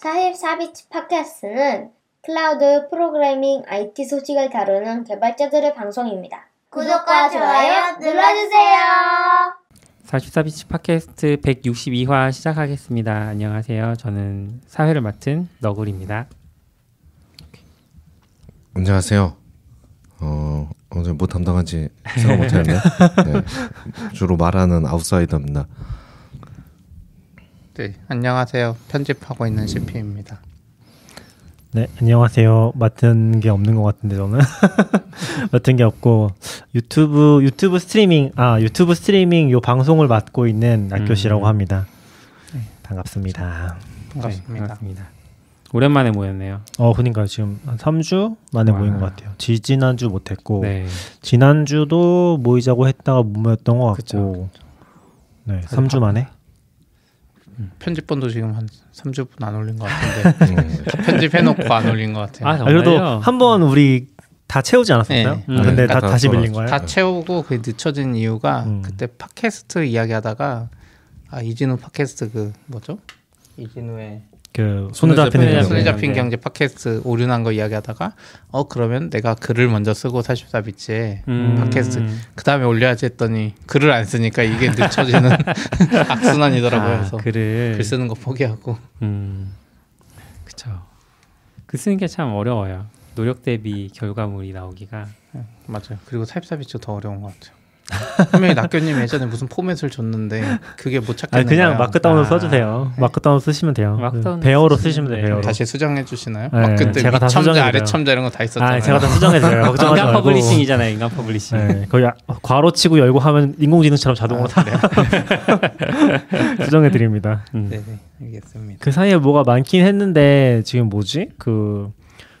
44비치 팟캐스트는 클라우드 프로그래밍 IT 소식을 다루는 개발자들의 방송입니다. 구독과 좋아요 눌러주세요. 44비치 팟캐스트 162화 시작하겠습니다. 안녕하세요. 저는 사회를 맡은 너굴입니다. 안녕하세요. 어, 오늘 뭐 담당한지 생각 못했네. 네. 주로 말하는 아웃사이더입니다. 네, 안녕하세요. 편집하고 있는 CP입니다. 네, 안녕하세요. 맡은 게 없는 것 같은데 저는 맡은 게 없고 유튜브 유튜브 스트리밍 아 유튜브 스트리밍 요 방송을 맡고 있는 낙교씨라고 음. 합니다. 반갑습니다. 반갑습니다. 네, 반갑습니다. 오랜만에 모였네요. 어, 그러니까 지금 한 3주 만에 와. 모인 것 같아요. 지 지난주 못했고 네. 지난주도 모이자고 했다가 못 모였던 것 그쵸, 같고 네, 3주 만에 편집본도 지금 한 3주분 안 올린 것 같은데 음, 다 편집해놓고 안 올린 것 같아요. 아, 아? 그래도 한 번 우리 다 채우지 않았었어요? 네. 아, 근데 네, 다다 다시. 밀린 거예요? 다 채우고 그 늦춰진 이유가 음. 그때 팟캐스트 이야기하다가 아 이진우 팟캐스트 그 뭐죠? 이진우의 그 손에 잡히는 손에. 손에 네. 잡힌 경제 팟캐스트 오류난 거 이야기하다가 어 그러면 내가 글을 먼저 쓰고 44비치에 음. 팟캐스트 그 다음에 올려야지 했더니 글을 안 쓰니까 이게 늦춰지는 악순환이더라고요. 아, 그래서 글을 글 쓰는 거 포기하고 음. 그쵸. 글 쓰는 게 참 어려워요. 노력 대비 결과물이 나오기가 맞아요. 그리고 44비치 더 어려운 것 같아요. 분명히 낙교님 예전에 무슨 포맷을 줬는데 그게 못 찾겠는 아니 그냥 거야. 마크다운으로 아, 써주세요. 네. 마크다운 쓰시면 돼요. 마크다운 Bear로 쓰시면 돼요. Bear로. 다시 수정해 주시나요? 네, 막 그때 제가 다 위첨자 수정해드려요. 아래첨자 이런 거 다 있었잖아요. 아, 제가 다 수정해드려요. 걱정하지 인간 말고. publishing이잖아요. 인간 publishing. 네, 거의 아- 괄호 치고 열고 하면 인공지능처럼 자동으로 다 수정해 드립니다. 음. 네, 네, 알겠습니다. 그 사이에 뭐가 많긴 했는데 지금 뭐지? 그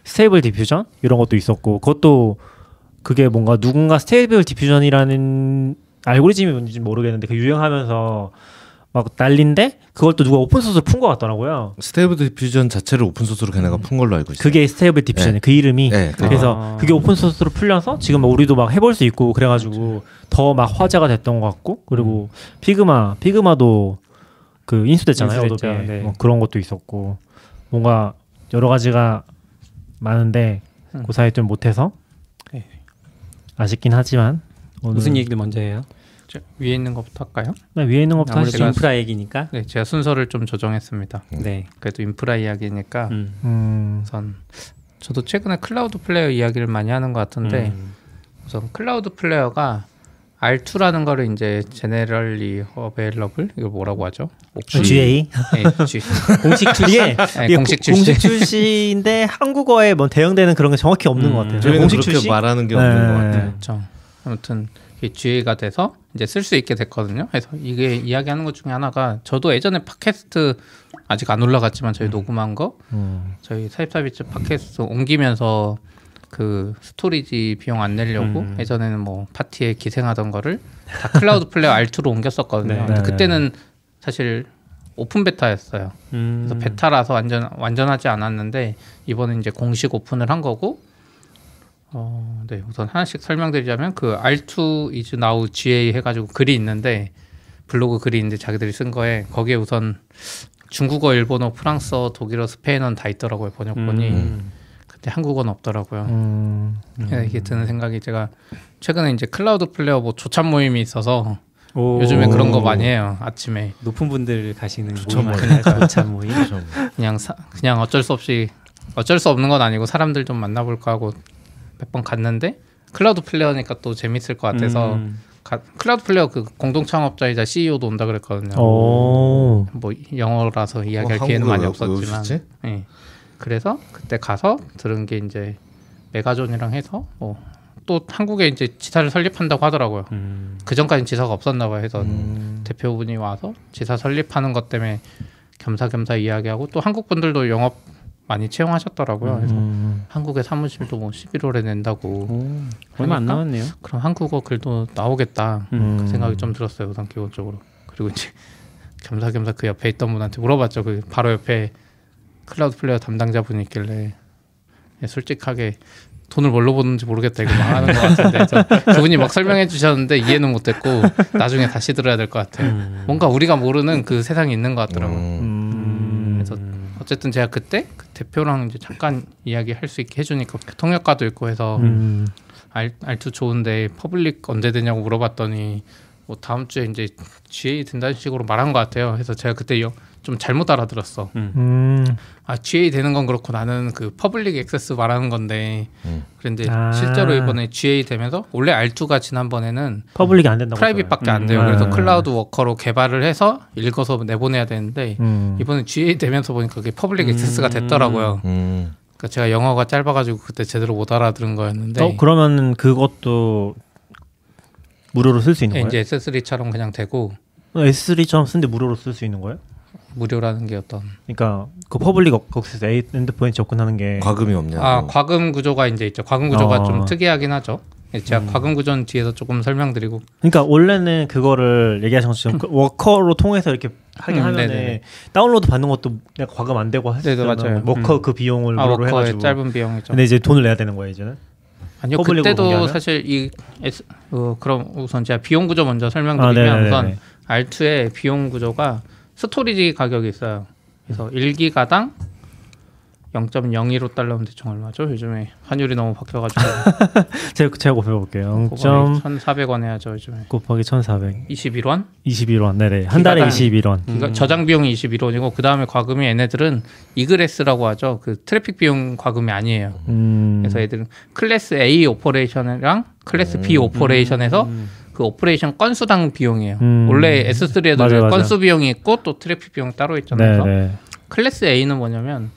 Stable Diffusion 이런 것도 있었고 그것도 그게 뭔가 누군가 Stable Diffusion이라는 알고리즘이 뭔지 모르겠는데 그 유행하면서 막 난린데 그걸 또 누가 open source로 푼 것 같더라고요. 스테이블 디퓨전 자체를 오픈 소스로 걔네가 푼 걸로 알고 있어요. 그게 Stable Diffusion이 네. 그 이름이 네, 그- 그래서 아. 그게 open source로 풀려서 지금 우리도 막 해볼 수 있고 그래가지고 더 막 화제가 됐던 것 같고 그리고 Figma Figma도 그 인수됐잖아요 인수됐죠, Adobe 네. 뭐 그런 것도 있었고 뭔가 여러 가지가 많은데 음. 그 사이에 좀 못해서 네. 아쉽긴 하지만 오늘 무슨 얘기를 먼저 해요? 저 위에 있는 것부터 할까요? 네, 위에 있는 것부터 하시죠. 인프라 얘기니까. 네, 제가 순서를 좀 조정했습니다. 네. 그래도 인프라 이야기니까 음. 음, 우선 저도 최근에 Cloudflare 이야기를 많이 하는 것 같은데 음. 우선 Cloudflare가 R2라는 거를 이제 generally available 이걸 뭐라고 하죠? 옥시- GA 네, G. 공식 출시 이게, 네, 이게 공식 고- 출시. 공식 출시인데 한국어에 뭐 대응되는 그런 게 정확히 없는 음. 것 같아요. 저희는 공식 그렇게 출시 말하는 게 없는 네. 것 같아요. 그렇죠. 아무튼 GA가 돼서 이제 쓸 수 있게 됐거든요. 그래서 이게 이야기하는 것 중에 하나가 저도 예전에 팟캐스트 아직 안 올라갔지만 저희 녹음한 거 음. 저희 44비치 팟캐스트 옮기면서 그 storage 비용 안 내려고 음. 예전에는 뭐 파티에 기생하던 거를 다 Cloudflare R2로 옮겼었거든요. 네. 근데 네. 그때는 사실 open beta였어요. 음. 그래서 beta라서 완전 완전하지 않았는데 이번에 이제 공식 오픈을 한 거고 어, 네 우선 하나씩 설명드리자면 그 R2 is now GA 해 가지고 글이 있는데 블로그 글이 있는데 자기들이 쓴 거에 거기에 우선 중국어, 일본어, 프랑스어, 독일어, 스페인어는 다 있더라고요 번역본이. 음. 근데 한국어는 없더라고요. 음. 그래서 이게 드는 생각이 제가 최근에 이제 Cloudflare 뭐 조찬 모임이 있어서 오. 요즘에 그런 거 많이 해요. 아침에 높은 분들 가시는 조찬 모임. 아닐까요? 조찬 모임. 그냥 사, 그냥 어쩔 수 없이 어쩔 수 없는 건 아니고 사람들 좀 만나볼까 하고 몇 번 갔는데 Cloudflare니까 또 재밌을 것 같아서 음. 가- Cloudflare 그 공동 창업자이자 CEO도 온다 그랬거든요. 오. 뭐 영어라서 이야기할 어, 기회는 많이 없었지만? 예. 그래서 그때 가서 들은 게 이제 메가존이랑 해서 뭐 또 한국에 이제 지사를 설립한다고 하더라고요. 음. 그 전까지는 지사가 없었나 봐요. 해서 음. 대표분이 와서 지사 설립하는 것 때문에 겸사겸사 이야기하고 또 한국 분들도 영업 많이 채용하셨더라고요. 그래서 음. 한국의 사무실도 뭐 11월에 낸다고. 오. 얼마 안? 남았네요. 그럼 한국어 글도 나오겠다. 음. 그 생각이 좀 들었어요. 우선 기본적으로. 그리고 이제 겸사겸사 그 옆에 있던 분한테 물어봤죠. 그 바로 옆에 Cloudflare 담당자분이 있길래 예, 솔직하게 돈을 뭘로 버는지 모르겠다 이거 망하는 것 같은데 그분이 막 설명해 주셨는데 이해는 못했고 나중에 다시 들어야 될 것 같아요. 음. 뭔가 우리가 모르는 그 세상이 있는 것 같더라고요. 음. 음. 그래서 어쨌든 제가 그때 그 대표랑 이제 잠깐 이야기 할 수 있게 해주니까 통역가도 있고 해서 음. R, R2 좋은데 public 언제 되냐고 물어봤더니 뭐 다음 주에 이제 GA 된다는 식으로 말한 것 같아요. 그래서 제가 그때 여- 좀 잘못 알아들었어. 음. 아 GA 되는 건 그렇고 나는 그 public access 말하는 건데 음. 그런데 아. 실제로 이번에 GA 되면서 원래 R2가 지난번에는 public이 안 된다고. private밖에 안 음. 돼요. 그래서 아. Cloudflare Worker로 개발을 해서 읽어서 내보내야 되는데 음. 이번에 GA 되면서 보니까 그게 public access가 됐더라고요. 음. 그러니까 제가 영어가 짧아가지고 그때 제대로 못 알아들은 거였는데 어 그러면 그것도 무료로 쓸 수 있는 예, 거예요? 이제 S3처럼 그냥 되고 S3처럼 쓰는데 무료로 쓸 수 있는 거예요? 무료라는 게 어떤 그러니까 그 public access endpoint 접근하는 게 과금이 없냐? 아 과금 구조가 이제 있죠. 과금 구조가 어. 좀 특이하긴 하죠. 예, 제가 과금 구조는 뒤에서 조금 설명드리고 그러니까 원래는 그거를 얘기하신 것처럼 그 Worker로 통해서 이렇게 하긴 음, 하면은 네네. 다운로드 받는 것도 내가 과금 안 되고 네네, 했잖아. 맞아요. 워커 음. 그 비용을 아 무료로 해가지고. 짧은 비용이죠. 근데 이제 돈을 내야 되는 거예요 이제는. 아니요 그때도 공개하면? 사실 이 S, 어, 그럼 우선 제가 비용 구조 먼저 아, 설명드리면 네네네네. 우선 R2의 비용 구조가 storage 가격이 있어요. 그래서 1기가당 0.015 달러면 대충 얼마죠? 요즘에 환율이 너무 바뀌어가지고 제가 제가 곱해볼게요. 곱하기 0. 1,400원 해야죠 요즘에 곱하기 1,400. 21원? 21원. 네네. 한 달에 기가당. 21원. 그러니까 저장 비용이 21원이고 그 다음에 과금이 얘네들은 egress라고 하죠. 그 트래픽 비용 과금이 아니에요. 음. 그래서 애들은 클래스 A operation이랑 클래스 B operation에서 그 operation 건수당 비용이에요. 음. 원래 S3에도 맞아요, 맞아요. 건수 비용이 있고 또 트래픽 비용 따로 있잖아요. 그래서 네네. 클래스 A는 뭐냐면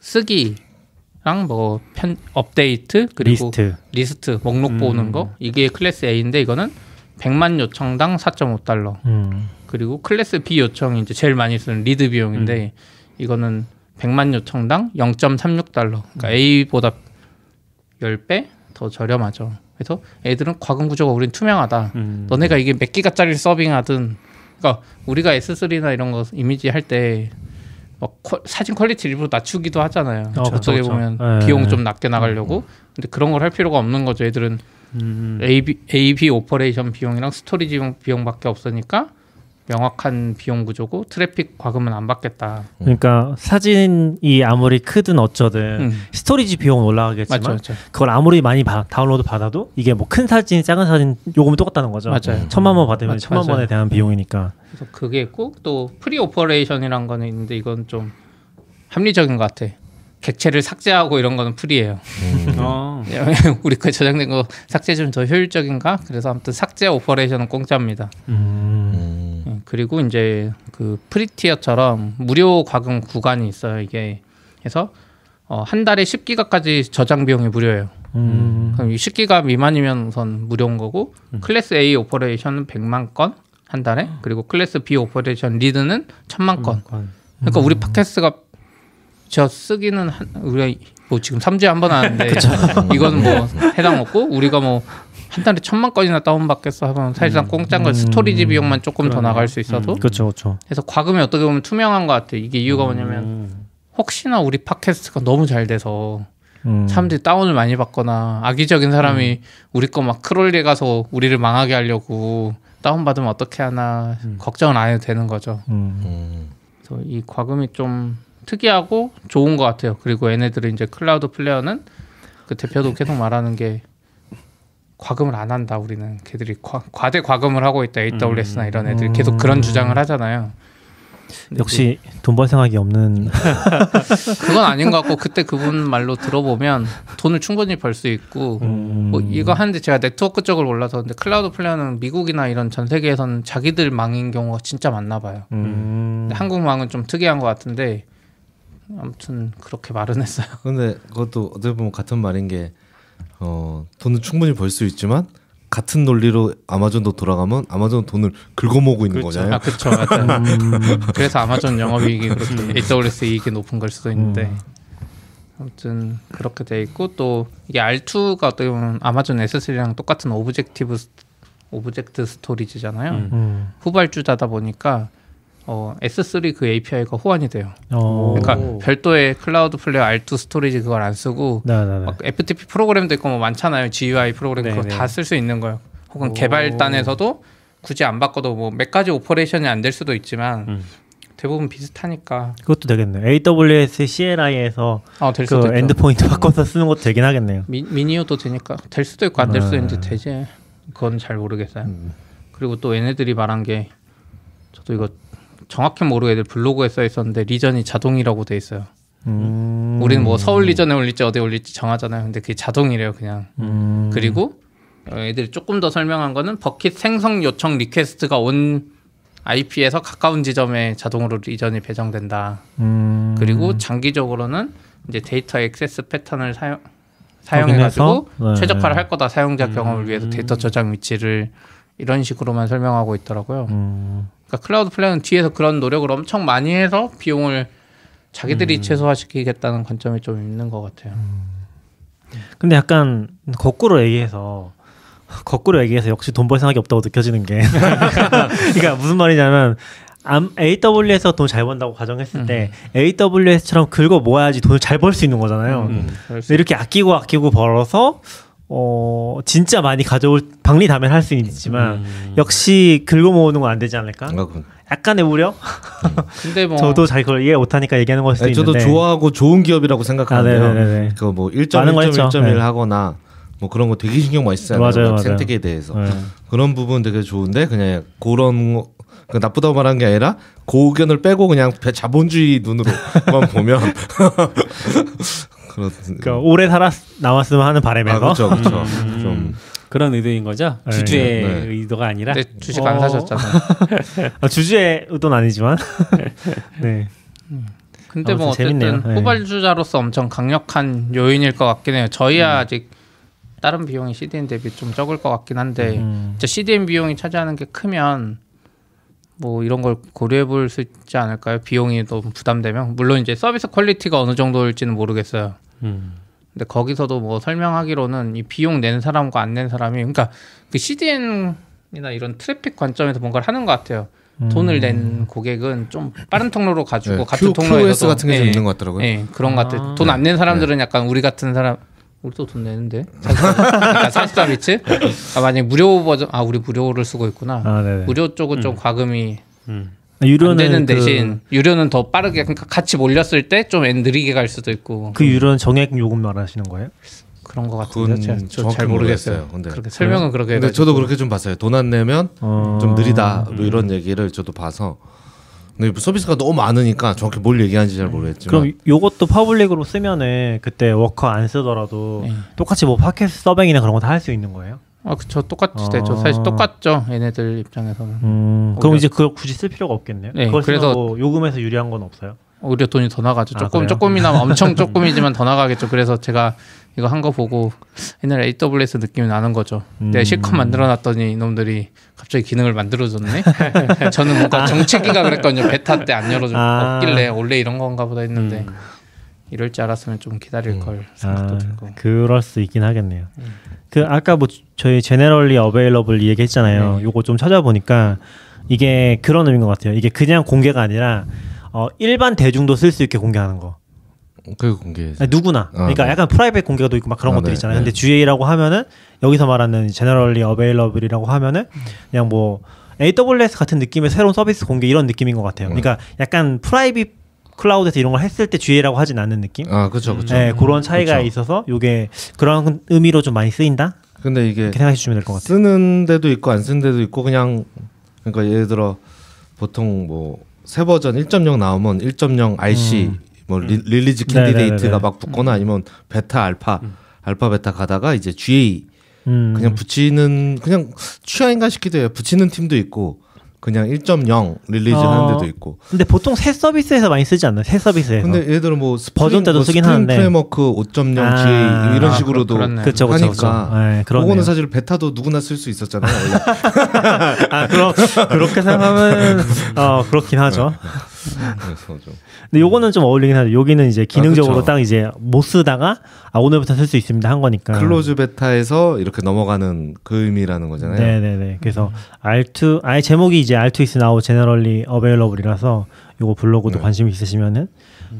쓰기랑 뭐 편 업데이트 그리고 리스트. 리스트 목록 음. 보는 거 이게 클래스 A인데 이거는 100만 요청당 4.5달러. 음. 그리고 클래스 B 요청이 이제 제일 많이 쓰는 read 비용인데 음. 이거는 100만 요청당 0.36달러. 그러니까 A보다 10배 더 저렴하죠. 그래서 애들은 과금 구조가 우린 투명하다. 음. 너네가 이게 몇 기가짜리 serving하든 그러니까 우리가 S3나 이런 거 이미지 할 때 막 사진 quality 일부러 낮추기도 하잖아요. 어, 그쵸, 어떻게 그쵸. 보면 네. 비용 좀 낮게 나가려고. 근데 그런 걸 할 필요가 없는 거죠. 애들은 음. AB, AB operation 비용이랑 storage 비용, 비용밖에 없으니까 명확한 비용 구조고 트래픽 과금은 안 받겠다. 그러니까 사진이 아무리 크든 어쩌든 음. storage 비용은 올라가겠지만 맞죠, 맞죠. 그걸 아무리 많이 바, 다운로드 받아도 이게 뭐 큰 사진, 작은 사진 요금이 똑같다는 거죠. 맞아요. 천만 번 받으면 맞- 천만 맞아요. 번에 대한 비용이니까. 그래서 그게 있고 또 free operation이란 거는 있는데 이건 좀 합리적인 것 같아. 객체를 삭제하고 이런 거는 free예요. 어. 우리 거 저장된 거 삭제 좀 더 효율적인가? 그래서 아무튼 삭제 operation은 공짜입니다. 음. 음. 예, 그리고 이제 그 free tier처럼 무료 과금 구간이 있어요. 이게 그래서 어, 한 달에 10기가까지 저장 비용이 무료예요. 음. 그럼 이 10기가 미만이면 우선 무료인 거고 클래스 A operation은 100만 건 한 달에 그리고 클래스 B 오퍼레이션 리드는 1000만 건. 그러니까 우리 팟캐스트가 저 쓰기는 한, 우리가 뭐 지금 3주에 한 번 하는데 이거는 뭐 해당 없고 우리가 뭐 한 달에 천만 건이나 다운받겠어 하면 사실상 공짜인 거 storage 비용만 조금 더 나갈 수 있어도 그렇죠, 그렇죠. 그래서 과금이 어떻게 보면 투명한 것 같아. 이게 이유가 뭐냐면 혹시나 우리 팟캐스트가 너무 잘 돼서 음. 사람들이 다운을 많이 받거나 악의적인 사람이 우리 거 막 crawling해 가서 우리를 망하게 하려고 다운 받으면 어떻게 하나 걱정은 안 해도 되는 거죠. 음. 음. 그래서 이 과금이 좀 특이하고 좋은 것 같아요. 그리고 얘네들은 이제 클라우드 플레어는 그 대표도 계속 말하는 게 과금을 안 한다. 우리는 걔들이 과, 과대 과금을 하고 있다. AWS나 이런 애들이 계속 그런 주장을 하잖아요. 역시 돈 벌 생각이 없는 그건 아닌 것 같고 그때 그분 말로 들어보면 돈을 충분히 벌 수 있고 음. 뭐 이거 하는데 제가 네트워크 쪽을 몰라서 근데 클라우드 플레어는 미국이나 이런 전 세계에서는 자기들 망인 경우가 진짜 많나 봐요. 음. 한국 망은 좀 특이한 것 같은데 아무튼 그렇게 말은 했어요. 근데 그것도 어떻게 보면 같은 말인 게 어, 돈은 충분히 벌 수 있지만 같은 논리로 아마존도 돌아가면 아마존 돈을 긁어모으고 있는 거잖아요. 아 그렇죠, 맞아요. 그래서 아마존 영업이익이 그렇게 AWS 이익이 높은 걸 수도 있는데 아무튼 그렇게 돼 있고 또 이게 R2가 어떻게 보면 아마존 S3랑 똑같은 objective s- object storage잖아요. 음. 후발주자다 보니까 어, S3 그 API가 호환이 돼요. 어. 그러니까 별도의 클라우드 플레어 R2 storage 그걸 안 쓰고 네네네. 막 FTP 프로그램도 있고 뭐 많잖아요. GUI 프로그램 그거 네네. 다쓸 수 있는 거예요. 혹은 오. 개발단에서도 굳이 안 바꿔도 뭐 몇 가지 operation이 안 될 수도 있지만 음. 대부분 비슷하니까 그것도 되겠네요. AWS CLI에서 어될 그 수도 있죠. endpoint 바꿔서 쓰는 것도 되긴 하겠네요. 미, MinIO도 되니까 될 수도 있고 안될 수도 네. 있는데 되지 그건 잘 모르겠어요. 그리고 또 얘네들이 말한 게 저도 이거 정확히 애들 블로그에 써 있었는데 region이 자동이라고 돼 있어요. 음. 우리는 뭐 서울 region에 올릴지 어디 올릴지 정하잖아요. 근데 그게 자동이래요 그냥. 음. 그리고 어, 애들이 조금 더 설명한 거는 bucket 생성 요청 request가 온 IP에서 가까운 지점에 자동으로 region이 배정된다. 음. 그리고 장기적으로는 이제 데이터 액세스 패턴을 사용 사용해가지고? 네. 최적화를 할 거다 사용자 경험을 음. 위해서 데이터 저장 위치를 이런 식으로만 설명하고 있더라고요. 음. 그러니까 클라우드 플레어는 뒤에서 그런 노력을 엄청 많이 해서 비용을 자기들이 최소화시키겠다는 관점이 좀 있는 것 같아요. 근데 약간 거꾸로 얘기해서 거꾸로 얘기해서 역시 돈 벌 생각이 없다고 느껴지는 게 그러니까 무슨 말이냐면 암- AWS에서 돈 잘 번다고 가정했을 때 AWS처럼 긁어 모아야지 돈을 잘 벌 수 있는 거잖아요. 음. 수 근데 이렇게 아끼고 아끼고 벌어서 어 진짜 많이 가져올 박리다면 할 수는 있지만 음. 역시 긁어 모으는 건 안 되지 않을까? 아, 그- 약간의 우려? 근데 뭐 저도 잘 그걸 이해 못하니까 얘기하는 걸 수도 아니, 저도 있는데 좋아하고 좋은 기업이라고 아, 생각하는데요. 네네네. 그뭐 많은 거 1.1, 했죠. 1.1 네. 하거나 뭐 그런 거 되게 신경 많이 쓰잖아요. 맞아요, 맞아요. 생태계에 대해서 네. 그런 부분 되게 좋은데 그냥 그런 거- 그 나쁘다고 말하는 게 아니라 고견을 빼고 그냥 배- 자본주의 눈으로만 보면 그런 그러니까 오래 살았 나왔으면 하는 바람에서 아 그렇죠 그렇죠 음. 좀 그런 의도인 거죠. 네. 주주의 네. 의도가 아니라. 근데 주식 안 어. 사셨잖아요. 아, 주주의 의도는 아니지만 네. 근데 뭐 어쨌든 재밌네요. 네. 후발주자로서 엄청 강력한 요인일 것 같긴 해요. 저희야 아직 다른 비용이 CDN 대비 좀 적을 것 같긴 한데 음. 진짜 CDN 비용이 차지하는 게 크면 뭐 이런 걸 고려해 볼 수 있지 않을까요? 비용이 너무 부담되면 물론 이제 서비스 quality가 어느 정도일지는 모르겠어요. 음. 근데 거기서도 뭐 설명하기로는 이 비용 낸 사람과 안 낸 사람이 그러니까 그 CDN이나 이런 트래픽 관점에서 뭔가를 하는 것 같아요. 돈을 낸 고객은 좀 빠른 통로로 가지고 네, 같은 Q, QoS 같은 게좀 예, 있는 것 같더라고요. 예, 그런 것 같아요. 아. 돈안 낸 사람들은 약간 우리 같은 사람 우리도 돈 내는데 약간 44비츠 아, 만약 무료 버전 아 우리 무료를 쓰고 있구나. 아. 무료 쪽은 좀 과금이 음. 유료는 안 되는 그, 대신 유료는 더 빠르게 그러니까 같이 몰렸을 때 좀 느리게 갈 수도 있고 그 유료는 정액 요금 말하시는 거예요? 그런 것 같은데 그건 제가 저 정확히 잘 모르겠어요. 모르겠어요. 근데 그렇게 설명은 그렇게 근데 해가지고. 저도 그렇게 좀 봤어요. 돈 안 내면 어... 좀 느리다 뭐 이런 얘기를 저도 봐서 근데 서비스가 너무 많으니까 정확히 뭘 얘기하는지 잘 모르겠지만 그럼 요것도 public으로 쓰면은 그때 워커 안 쓰더라도 네. 똑같이 뭐 팟캐스트 serving이나 그런 거 다 할 수 있는 거예요? 아, 그쵸 되죠. 아. 사실 똑같죠. 얘네들 입장에서는 음, 그럼 오히려- 이제 그걸 굳이 쓸 필요가 없겠네요. 네, 그래서- 뭐 요금에서 유리한 건 없어요. 오히려 돈이 더 나가죠. 아, 조금 그래요? 조금이나마 엄청 조금이지만 더 나가겠죠. 그래서 제가 이거 한 거 보고 옛날 AWS 느낌이 나는 거죠. 내가 음. 실컷 만들어놨더니 이놈들이 갑자기 기능을 만들어줬네. 저는 뭔가 정체기가 그랬거든요. 베타 때 안 열어줘 아. 원래 이런 건가 보다 했는데 음. 이럴 줄 알았으면 좀 기다릴 걸 생각도 아, 들고. 그럴 수 있긴 하겠네요. 음. 그 아까 뭐 저희 제네럴리 어베일러블 얘기했잖아요. 네. 요거 좀 찾아보니까 이게 그런 의미인 것 같아요. 이게 그냥 공개가 아니라 어, 일반 대중도 쓸 수 있게 공개하는 거. 그 아니, 누구나. 아, 그러니까 네. 약간 private 공개가 도 있고 막 그런 아, 것들 네, 있잖아요. 네. 근데 GA라고 하면은 여기서 말하는 generally available이라고 하면은 그냥 뭐 AWS 같은 느낌의 새로운 서비스 공개 이런 느낌인 것 같아요. 네. 그러니까 약간 private 클라우드에서 이런 걸 했을 때 GA라고 하진 않는 느낌. 아 그렇죠 그렇죠. 네, 그런 차이가 그쵸. 있어서 요게 그런 의미로 좀 많이 쓰인다. 근데 이게 생각해 주시면 될 것 같아요. 쓰는 데도 있고 안 쓰는 데도 있고 그냥 그러니까 예를 들어 보통 뭐 새 버전 1.0 나오면 1.0 RC 뭐 리, release 음. 네네네네. candidate가 막 붙거나 아니면 베타 알파 알파 베타 가다가 이제 GA 음. 그냥 붙이는 그냥 취향인가 싶기도 해요. 붙이는 팀도 있고 그냥 1.0 release 어. 하는 데도 있고. 근데 보통 새 서비스에서 많이 쓰지 않나요? 새 서비스에서. 근데 예를 들어 뭐 스프링, 버전 때도 뭐 쓰긴 스프링 하는데. framework 5.0 아. GA 이런 아, 식으로도 그렇- 그렇네. 하니까 네, 그러네요. 그거는 사실 베타도 누구나 쓸 수 있었잖아요. 원래. 아, 그럼 그렇게 생각하면 어 그렇긴 하죠. 그래서 좀 근데 요거는 좀 어울리긴 하죠. 여기는 이제 기능적으로 아. 딱 이제 못 쓰다가 아 오늘부터 쓸 수 있습니다 한 거니까. close 베타에서 이렇게 넘어가는 그 의미라는 거잖아요. 네네네. 그래서 R2 아예 제목이 이제 R2 is now generally available이라서 요거 블로그도 네. 관심 있으시면은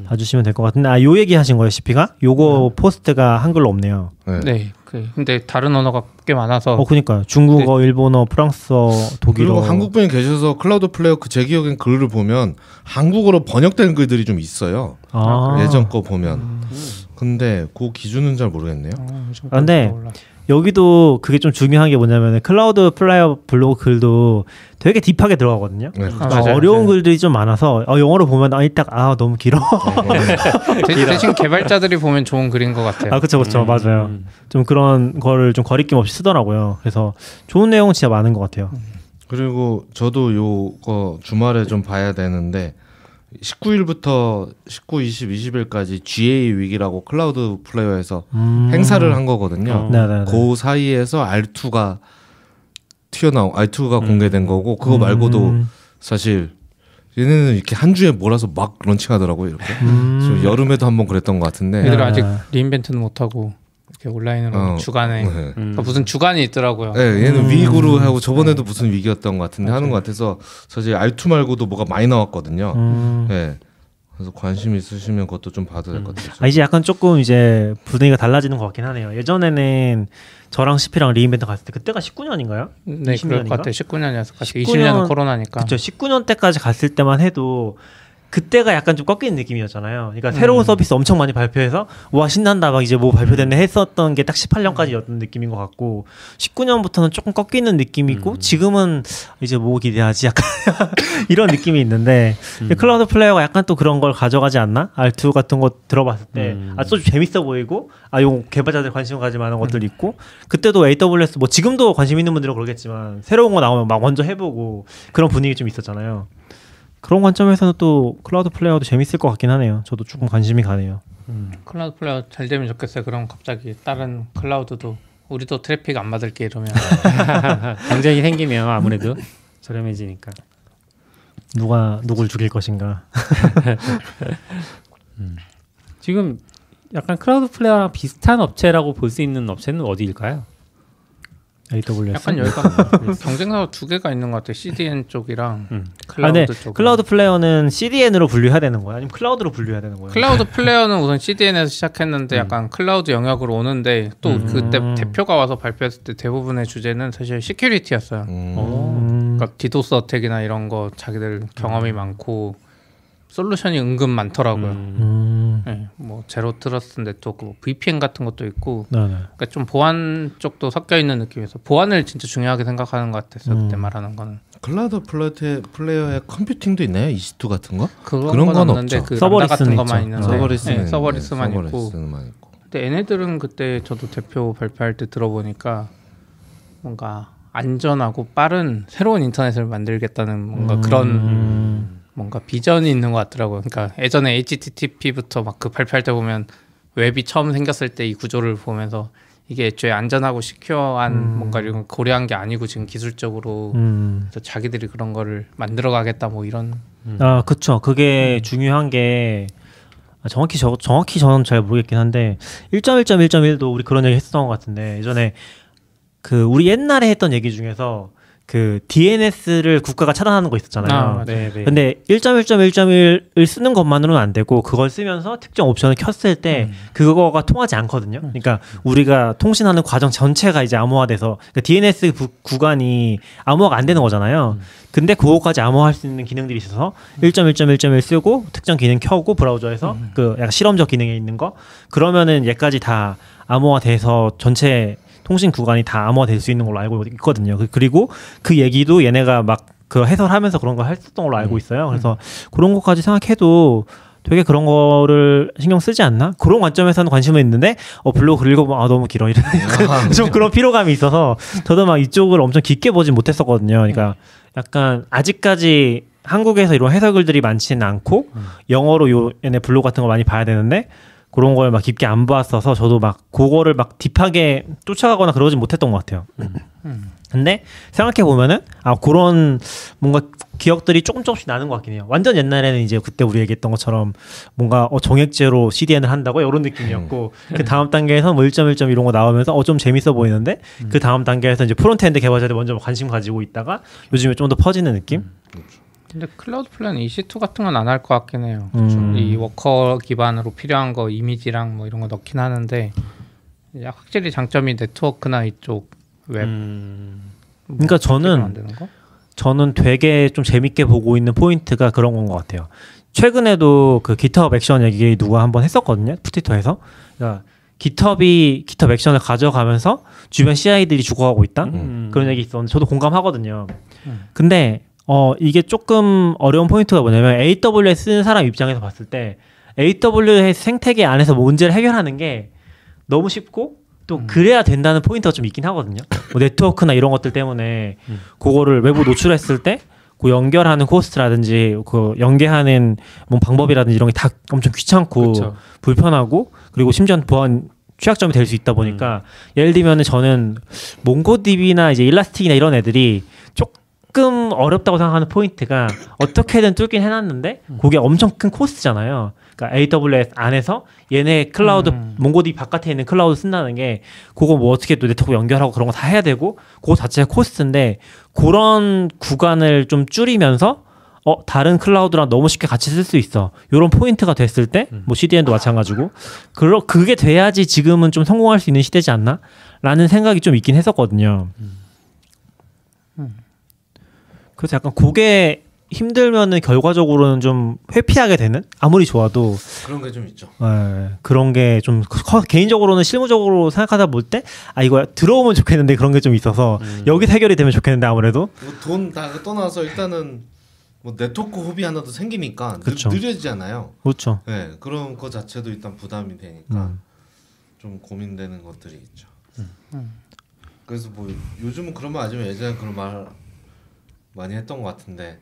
봐주시면 될 것 같은데 아요 얘기 하신 거예요, CP가? 요거 포스트가 한글로 없네요. 네. 네, 그 근데 다른 언어가 꽤 많아서 어 그니까요. 중국어, 일본어, 프랑스어, 독일어. 그리고 한국 분이 계셔서 Cloudflare 그 제 기억엔 글을 보면 한국어로 번역된 글들이 좀 있어요. 아. 예전 거 보면. 근데 그 기준은 잘 모르겠네요. 어, 아, 근데 몰라. 여기도 그게 좀 중요한 게 뭐냐면 Cloudflare 블로그 글도 되게 deep하게 들어가거든요. 네. 아, 맞아요. 어려운 네. 글들이 좀 많아서 어, 영어로 보면 아이 딱아 너무 길어. 대- 대신 개발자들이 보면 좋은 글인 것 같아요. 아 그렇죠 그렇죠 음. 맞아요. 좀 그런 거를 좀 거리낌 없이 쓰더라고요. 그래서 좋은 내용은 진짜 많은 것 같아요. 그리고 저도 요거 주말에 좀 봐야 되는데 19일부터 19, 20, 20일까지 GA 위기라고 클라우드 플레이어에서 음. 행사를 한 거거든요. 어. 네네네. 그 사이에서 R2가 튀어나오 R2가 음. 공개된 거고 그거 말고도 음. 사실 얘네는 이렇게 한 주에 몰아서 막 런칭하더라고요 이렇게 음. 좀 여름에도 한번 그랬던 것 같은데 애들 네. 아직 re:Invent는 못하고 이렇게 온라인으로 어, 주간에 네. 음. 그러니까 무슨 주간이 있더라고요. 네, 얘는 음. week으로 하고 저번에도 무슨 week이었던 것 같은데 하는 것 같아서 사실 R2 말고도 뭐가 많이 나왔거든요. 음. 네. 그래서 관심 있으시면 그것도 좀 봐도 될것 같아요. 아 이제 약간 조금 이제 분위기가 달라지는 것 같긴 하네요. 예전에는 저랑 CP랑 re:Invent 갔을 때 그때가 19년인가요? 네, 그럴 20년인가? 것 같아요. 19년이었을 것 같아요. 19년 20년은 코로나니까. 그렇죠. 19년 때까지 갔을 때만 해도 그때가 약간 좀 꺾이는 느낌이었잖아요. 그러니까 새로운 음. 서비스 엄청 많이 발표해서 와 신난다 막 이제 뭐 발표됐네 했었던 게 딱 18년까지였던 느낌인 것 같고 19년부터는 조금 꺾이는 느낌이고 음. 지금은 이제 뭐 기대하지 약간 이런 느낌이 있는데 음. 클라우드 플레이어가 약간 또 그런 걸 가져가지 않나? R2 같은 거 들어봤을 때 음. 아, 또 재밌어 보이고 아, 요 개발자들 관심 가질 만한 것들 있고 그때도 AWS 뭐 지금도 관심 있는 분들은 그러겠지만 새로운 거 나오면 막 먼저 해보고 그런 분위기 좀 있었잖아요. 그런 관점에서는 또 Cloudflare도 재밌을 것 같긴 하네요. 저도 조금 관심이 가네요. Cloudflare 잘 되면 좋겠어요. 그럼 갑자기 다른 클라우드도 우리도 트래픽 안 받을게 이러면 경쟁이 생기면 아무래도 저렴해지니까. 누가 누굴 죽일 것인가. 지금 약간 Cloudflare랑 비슷한 업체라고 볼 수 있는 업체는 어디일까요? AWS. 약간 여기가 경쟁사가 두 개가 있는 것 같아요. CDN 쪽이랑 음. 아, 클라우드 네. 쪽. Cloudflare는 CDN으로 분류해야 되는 거야? 아니면 클라우드로 분류해야 되는 거예요? Cloudflare는 우선 CDN에서 시작했는데 약간 클라우드 영역으로 오는데 또 음. 그때 대표가 와서 발표했을 때 대부분의 주제는 사실 security였어요. 음. 음. 그러니까 DDoS attack이나 이런 거 자기들 경험이 많고 솔루션이 은근 많더라고요. 음. 음. 네, 뭐 zero trust 네트워크, 뭐 VPN 같은 것도 있고, 네네. 그러니까 좀 보안 쪽도 섞여 있는 느낌에서 보안을 진짜 중요하게 생각하는 것 같았어요. 그때 음. 말하는 거는 Cloudflare, Cloudflare의 컴퓨팅도 있나요? EC2 같은 거? 그런, 그런 건, 건 없는데 없죠. 그 serverless는 Lambda 같은 것만 있죠. 있는데 serverless는 네, serverless만 네, 있고. serverless만 있고. 근데 얘네들은 그때 저도 대표 발표할 때 들어보니까 뭔가 안전하고 빠른 새로운 인터넷을 만들겠다는 뭔가 그런 음. 뭔가 비전이 있는 것 같더라고요. 그러니까 예전에 HTTP부터 막 그 발표할 때 보면 웹이 처음 생겼을 때 이 구조를 보면서 이게 애초에 안전하고 시큐어한 음. 뭔가 이런 걸 고려한 게 아니고 지금 기술적으로 음. 자기들이 그런 거를 만들어 가겠다 뭐 이런 아, 그쵸. 그게 중요한 게 아, 정확히 저 정확히 저는 잘 모르겠긴 한데 1.1.1.1도 우리 그런 얘기 했었던 것 같은데 예전에 그 우리 옛날에 했던 얘기 중에서 그 DNS를 국가가 차단하는 거 있었잖아요. 아. 네, 네. 근데 1.1.1.1을 쓰는 것만으로는 안 되고 그걸 쓰면서 특정 옵션을 켰을 때 그거가 통하지 않거든요. 그러니까 우리가 통신하는 과정 전체가 이제 암호화돼서 그러니까 DNS 구, 구간이 암호화가 안 되는 거잖아요. 근데 그거까지 암호화할 수 있는 기능들이 있어서 1.1.1.1 쓰고 특정 기능 켜고 브라우저에서 그 약간 실험적 기능에 있는 거 그러면은 얘까지 다 암호화돼서 전체 통신 구간이 다 암호화될 수 있는 걸로 알고 있거든요. 그- 그리고 그 얘기도 얘네가 막 그 해설하면서 그런 걸 했었던 걸로 알고 있어요. 그래서 그런 것까지 생각해도 되게 그런 거를 신경 쓰지 않나? 그런 관점에서는 관심은 있는데 어 블로그 읽어보면 아 너무 길어 이런 좀 그런 피로감이 있어서 저도 막 이쪽을 엄청 깊게 보진 못했었거든요. 그러니까 약간 아직까지 한국에서 이런 해설글들이 많지는 않고 영어로 요 얘네 블로그 같은 거 많이 봐야 되는데 그런 걸 막 깊게 안 봤어서 저도 막 그거를 막 딥하게 쫓아가거나 그러진 못했던 것 같아요. 근데 생각해 보면은 아 그런 뭔가 기억들이 조금 조금씩 나는 것 같긴 해요. 완전 옛날에는 이제 그때 우리 얘기했던 것처럼 뭔가 어 정액제로 CDN을 한다고 이런 느낌이었고 그 다음 단계에서 뭐 1.1점 이런 거 나오면서 어 좀 재밌어 보이는데 그 다음 단계에서 이제 frontend 개발자들 먼저 관심 가지고 있다가 요즘에 좀 더 퍼지는 느낌? 근데 Cloudflare EC2 같은 건 안 할 것 같긴 해요. 음. 이 워커 기반으로 필요한 거 이미지랑 뭐 이런 거 넣긴 하는데 확실히 장점이 네트워크나 이쪽 웹. 음. 뭐 그러니까 저는? 저는 되게 좀 재밌게 보고 있는 포인트가 그런 건 것 같아요. 최근에도 그 GitHub Action 얘기 누가 한번 했었거든요. 트위터에서. 그러니까 GitHub이 GitHub Action을 가져가면서 주변 CI들이 죽어가고 있다. 음. 그런 얘기 있었는데 저도 공감하거든요. 음. 근데 어 이게 조금 어려운 포인트가 뭐냐면 AWS 쓰는 사람 입장에서 봤을 때 AWS 생태계 안에서 문제를 해결하는 게 너무 쉽고 또 음. 그래야 된다는 포인트가 좀 있긴 하거든요. 뭐 네트워크나 이런 것들 때문에 음. 그거를 외부 노출했을 때 그 연결하는 cost라든지 그 연계하는 뭐 방법이라든지 이런 게 다 엄청 귀찮고 그렇죠. 불편하고 그리고 심지어 보안 취약점이 될 수 있다 보니까 예를 들면은 저는 MongoDB나 이제 Elastic이나 이런 애들이 조금 어렵다고 생각하는 포인트가 어떻게든 뚫긴 해놨는데 그게 엄청 큰 cost잖아요. 그러니까 AWS 안에서 얘네 클라우드 음. MongoDB 바깥에 있는 클라우드 쓴다는 게 그거 뭐 어떻게 또 네트워크 연결하고 그런 거 다 해야 되고 그거 자체가 cost인데 그런 구간을 좀 줄이면서 어 다른 클라우드랑 너무 쉽게 같이 쓸 수 있어. 요런 포인트가 됐을 때 뭐 CDN도 마찬가지고 그러 그게 돼야지 지금은 좀 성공할 수 있는 시대지 않나? 라는 생각이 좀 있긴 했었거든요. 그래서 약간 그게 힘들면은 결과적으로는 좀 회피하게 되는 아무리 좋아도 그런 게 좀 있죠. 예, 그런 게 좀 개인적으로는 실무적으로 생각하다 볼 때 아 이거 들어오면 좋겠는데 그런 게 좀 있어서 음. 여기 해결이 되면 좋겠는데 아무래도 돈 다 떠나서 일단은 뭐 네트워크 hop이 하나 더 생기니까 그쵸. 느, 느려지잖아요. 그렇죠. 네, 그런 거 자체도 일단 부담이 되니까 음. 좀 고민되는 것들이 있죠. 음. 그래서 뭐 요즘은 그런 말 아니면 예전에 그런 말 많이 했던 것 같은데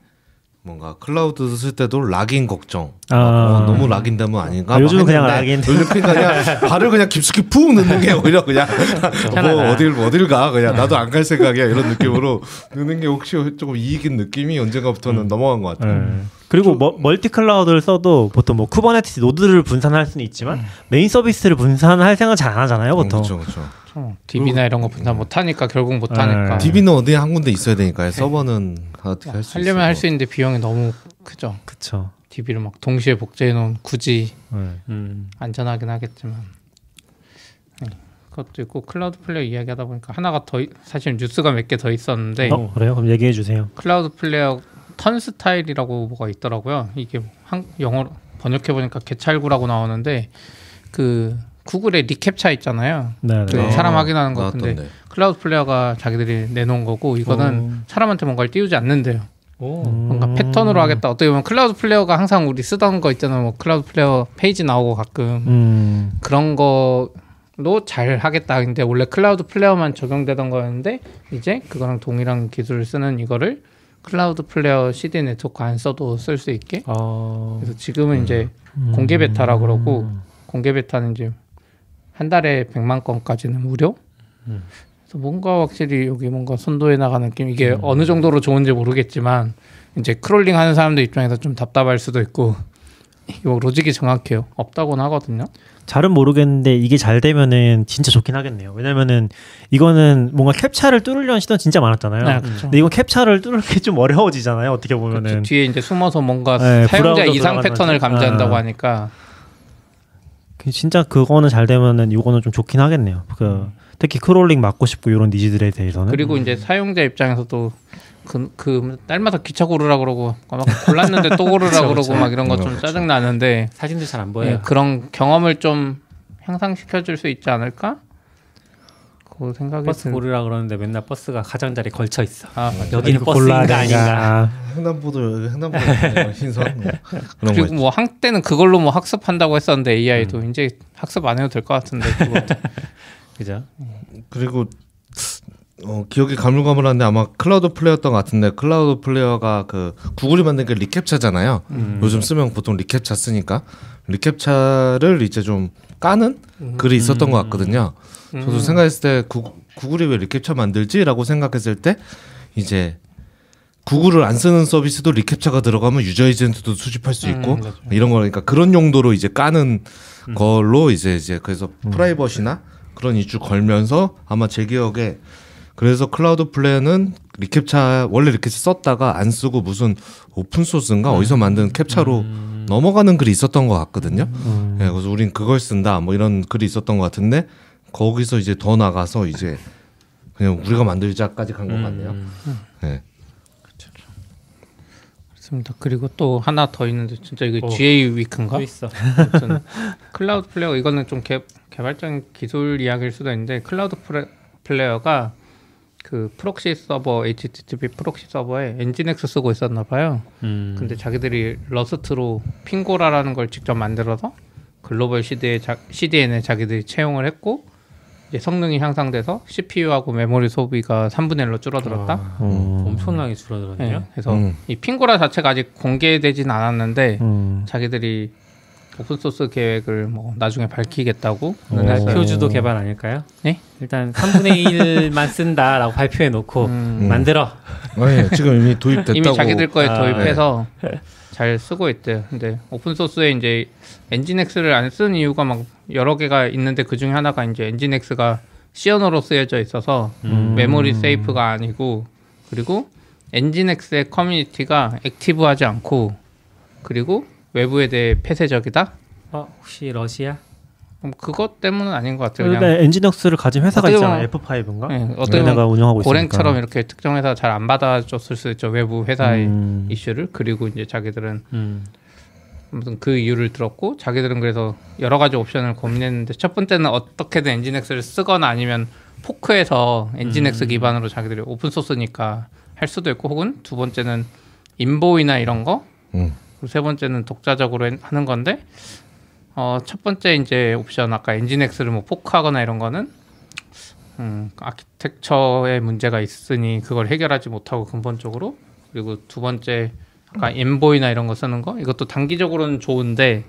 뭔가 클라우드 쓸 때도 lock-in 걱정. 아. 어, 너무 lock-in되면 아닌가? 아, 요즘은 막 그냥 lock-in. 요즘 그냥, 발을 그냥 깊숙이 푹 넣는 게 오히려 그냥 뭐 어딜 어딜 가 그냥 나도 안 갈 생각이야 이런 느낌으로 넣는 게 혹시 조금 이익인 느낌이 언젠가부터는 넘어간 것 같아요. 예. 그리고 뭐, 멀티 클라우드를 써도 보통 뭐 Kubernetes 노드를 분산할 수는 있지만 메인 서비스를 분산할 생각 잘 안 하잖아요, 보통. 그렇죠, 그렇죠. 어, DB나 이런 거 분산 못 하니까 결국 못 하니까. 네. DB는 어디 한 군데 있어야 되니까요. 서버는 어떻게 할 수 있어요? 하려면 할 수 있는데 비용이 너무 크죠. 그쵸. DB를 막 동시에 복제해 놓은 굳이 예. 음. 안전하긴 하겠지만 네, 그것도 있고 Cloudflare 이야기하다 보니까 하나가 더 있- 사실 뉴스가 몇 개 더 있었는데 어, 그래요? 그럼 얘기해 주세요. Cloudflare Turnstile이라고 뭐가 있더라고요. 이게 한, 영어로 번역해 보니까 개찰구라고 나오는데 그 구글의 reCAPTCHA 있잖아요. 네, 그 네. 사람 확인하는 거 나왔던데. 같은데 Cloudflare가 자기들이 내놓은 거고 이거는 사람한테 뭔가를 띄우지 않는데요. 오. 뭔가 음. 패턴으로 하겠다. 어떻게 보면 Cloudflare가 항상 우리 쓰던 거 있잖아요. 뭐 Cloudflare 페이지 나오고 가끔 음. 그런 거로 잘 하겠다. 근데 원래 Cloudflare만 적용되던 거였는데 이제 그거랑 동일한 기술을 쓰는 이거를 Cloudflare CDN 네트워크 안 써도 쓸 수 있게. 어. 그래서 지금은 이제 음. 공개 베타라 그러고 공개 베타는 이제 한 달에 100만 건까지는 무료. 음. 그래서 뭔가 확실히 여기 뭔가 선도해 나가는 느낌. 이게 음. 어느 정도로 좋은지 모르겠지만 이제 crawling 하는 사람들 입장에서 좀 답답할 수도 있고 이게 뭐 로직이 정확해요. 없다고는 하거든요. 잘은 모르겠는데 이게 잘 되면은 진짜 좋긴 하겠네요. 왜냐면은 이거는 뭔가 CAPTCHA를 뚫으려는 시도는 진짜 많았잖아요. 네, 그렇죠. 근데 이건 CAPTCHA를 뚫기 좀 어려워지잖아요. 어떻게 보면은. 그렇죠. 뒤에 이제 숨어서 뭔가 네, 사용자 이상 패턴을. 감지한다고 아. 하니까 그 진짜 그거는 잘 되면은 이거는 좀 좋긴 하겠네요. 그 특히 crawling 막고 싶고 이런 needs들에 대해서는. 그리고 이제 사용자 입장에서도 그, 그 날마다 기차 고르라 그러고 막 골랐는데 또 고르라 그러고 그쵸. 막 이런 거 좀. 짜증 나는데 사진들 잘 안 예, 보여요. 그런 경험을 좀 향상시켜 줄 수 있지 않을까? 그 생각이 버스 들. 고르라 그러는데 맨날 버스가 가장자리 걸쳐 있어. 아. 여기는 버스인가. 아닌가. 횡단보도 횡단보도 신선 뭐 그런 거 그리고. 뭐 한때는 그걸로 뭐 학습한다고 했었는데 AI도 이제 학습 안 해도 될 것 같은데 그것도 그죠? 그리고 어, 기억이 가물가물한데 아마 Cloudflare였던 것 같은데 Cloudflare가 그 구글이 만든 게 reCAPTCHA잖아요. 요즘 쓰면 보통 reCAPTCHA 쓰니까 reCAPTCHA를 이제 좀 까는 글이 있었던 것 같거든요. 저도 생각했을 때 구, 구글이 왜 reCAPTCHA 만들지라고 생각했을 때 이제 구글을 안 쓰는 서비스도 reCAPTCHA가 들어가면 user agent도 수집할 수 있고 음. 이런 거니까 그런 용도로 이제 까는 걸로 이제 이제 그래서 프라이버시나 그런 이슈 걸면서 아마 제 기억에 그래서 Cloudflare는 reCAPTCHA 원래 reCAPTCHA 썼다가 안 쓰고 무슨 open source인가 어디서 만든 CAPTCHA로 넘어가는 글이 있었던 것 같거든요. 음. 예, 그래서 우린 그걸 쓴다 뭐 이런 글이 있었던 것 같은데 거기서 이제 더 나가서 이제 그냥 우리가 만들자까지 간 것 같네요. 음. 네. 그렇습니다. 그리고 또 하나 더 있는데 진짜 이거 어. GA Week인가? 또 있어. Cloudflare 이거는 좀 개, 개발적인 기술 이야기일 수도 있는데 Cloudfla, flare가 그 proxy 서버 HTTP proxy 서버에 Nginx 쓰고 있었나 봐요. 음. 근데 자기들이 Rust로 Pingora라는 걸 직접 만들어서 글로벌 자, CDN에 자기들이 채용을 했고 성능이 향상돼서 CPU하고 메모리 소비가 3분의 1로 줄어들었다. 아, 음. 엄청나게 줄어들었네요. 네, 그래서 음. 이 Pingora 자체가 아직 공개되진 않았는데 음. 자기들이 open source 계획을 뭐 나중에 밝히겠다고 어. 그래서 발표 주도 개발 아닐까요? 네? 일단 3분의 1만 쓴다라고 발표해 놓고 음, 만들어. 아니, 지금 이미 도입됐다고. 이미 자기들 거에 아, 도입해서 잘 쓰고 있대요. 근데 open source에 이제 Nginx를 안 쓴 이유가 막 여러 개가 있는데 그 중에 하나가 이제 Nginx가 C 언어로 쓰여져 있어서 음. memory safe가 아니고 그리고 Nginx의 커뮤니티가 active하지 않고 그리고 외부에 대해 폐쇄적이다. 어, 혹시 러시아? 음, 그것 때문은 아닌 것 같아요. 그냥 근데 Nginx를 가진 회사가 어떻게 있잖아. 보면- F5인가? 네, 어떻게 보면 운영하고 있으니까. Golang처럼 이렇게 특정 회사 잘 안 받아줬을 수 있죠 외부 회사의 음. 이슈를 그리고 이제 자기들은 음. 무슨 그 이유를 들었고 자기들은 그래서 여러 가지 옵션을 고민했는데 첫 번째는 어떻게든 Nginx를 쓰거나 아니면 fork해서 Nginx 기반으로 자기들이 open source니까 할 수도 있고 혹은 두 번째는 Envoy나 이런 거 음. 그리고 세 번째는 독자적으로 해- 하는 건데 어, 첫 번째 이제 옵션 아까 Nginx를 뭐 fork하거나 이런 거는 음, 아키텍처의 문제가 있으니 그걸 해결하지 못하고 근본적으로 그리고 두 번째 아까 Envoy나 이런 거 쓰는 거 이것도 단기적으로는 좋은데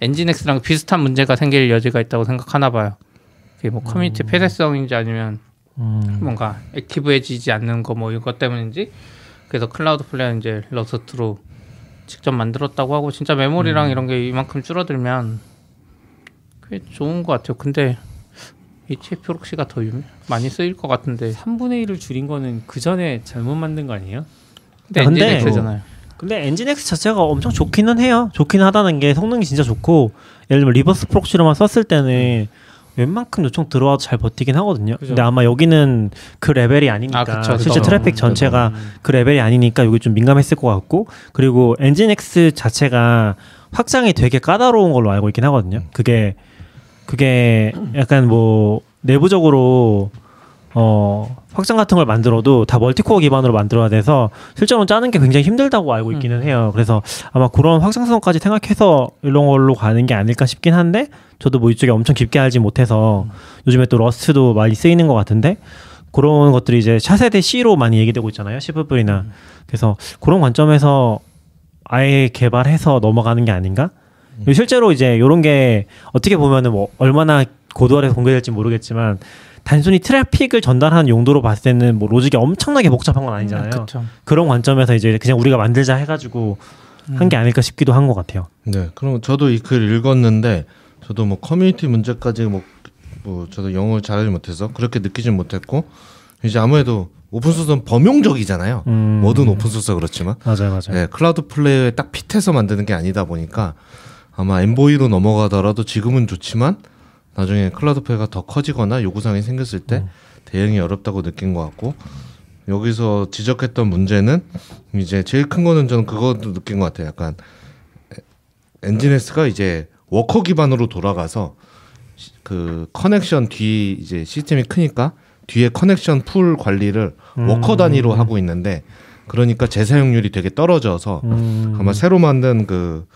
Nginx랑 비슷한 문제가 생길 여지가 있다고 생각하나 봐요. 그게 뭐 커뮤니티 폐쇄성인지 아니면 음. 뭔가 active해지지 않는 거 뭐 이것 때문인지 그래서 Cloudflare 이제 Rust로 직접 만들었다고 하고 진짜 메모리랑 이런 게 이만큼 줄어들면 꽤 좋은 것 같아요. 근데 HAProxy가 더 유명, 많이 쓰일 것 같은데 3분의 1을 줄인 거는 그 전에 잘못 만든 거 아니에요? 근데 근데 NGINX잖아요. 근데 NGINX 자체가 엄청 좋기는 해요. 좋긴 하다는 게 성능이 진짜 좋고 예를 들면 reverse proxy로만 썼을 때는 웬만큼 요청 들어와도 잘 버티긴 하거든요. 그죠. 근데 아마 여기는 그 레벨이 아니니까 아, 그쵸, 실제 그쵸. 트래픽 전체가 음. 그 레벨이 아니니까 여기 좀 민감했을 것 같고 그리고 NGINX 자체가 확장이 되게 까다로운 걸로 알고 있긴 하거든요. 그게 그게 약간 뭐 내부적으로 어 확장 같은 걸 만들어도 다 multi-core 기반으로 만들어야 돼서 실제로 짜는 게 굉장히 힘들다고 알고 있기는 해요. 그래서 아마 그런 확장성까지 생각해서 이런 걸로 가는 게 아닐까 싶긴 한데 저도 뭐 이쪽에 엄청 깊게 알지 못해서 요즘에 또 Rust도 많이 쓰이는 것 같은데 그런 것들이 이제 차세대 C로 많이 얘기되고 있잖아요. C++이나 그래서 그런 관점에서 아예 개발해서 넘어가는 게 아닌가? 실제로 이제 이런 게 어떻게 보면은 뭐 얼마나 고도화해서 공개될지 모르겠지만 단순히 트래픽을 전달하는 용도로 봤을 때는 뭐 로직이 엄청나게 복잡한 건 아니잖아요. 그렇죠. 그런 관점에서 이제 그냥 우리가 만들자 해가지고 한게 아닐까 싶기도 한 것 같아요. 네, 그럼 저도 이 글 읽었는데 저도 뭐 커뮤니티 문제까지 뭐, 뭐 저도 영어를 잘하지 못해서 그렇게 느끼진 못했고 이제 아무래도 오픈소스는 범용적이잖아요. 음. 모든 오픈소스가 그렇지만 맞아요, 맞아요. 네, Cloudflare에 딱 fit해서 만드는 게 아니다 보니까 아마 Envoy로 넘어가더라도 지금은 좋지만 나중에 Cloudflare가 더 커지거나 요구사항이 생겼을 때 대응이 어렵다고 느낀 것 같고 여기서 지적했던 문제는 이제 제일 큰 거는 저는 그것도 느낀 것 같아요. 약간 NGINX가 이제 워커 기반으로 돌아가서 시- 그 connection 뒤 이제 시스템이 크니까 뒤에 connection pool 관리를 worker 단위로 하고 있는데 그러니까 재사용률이 되게 떨어져서 음. 아마 새로 만든 그, 그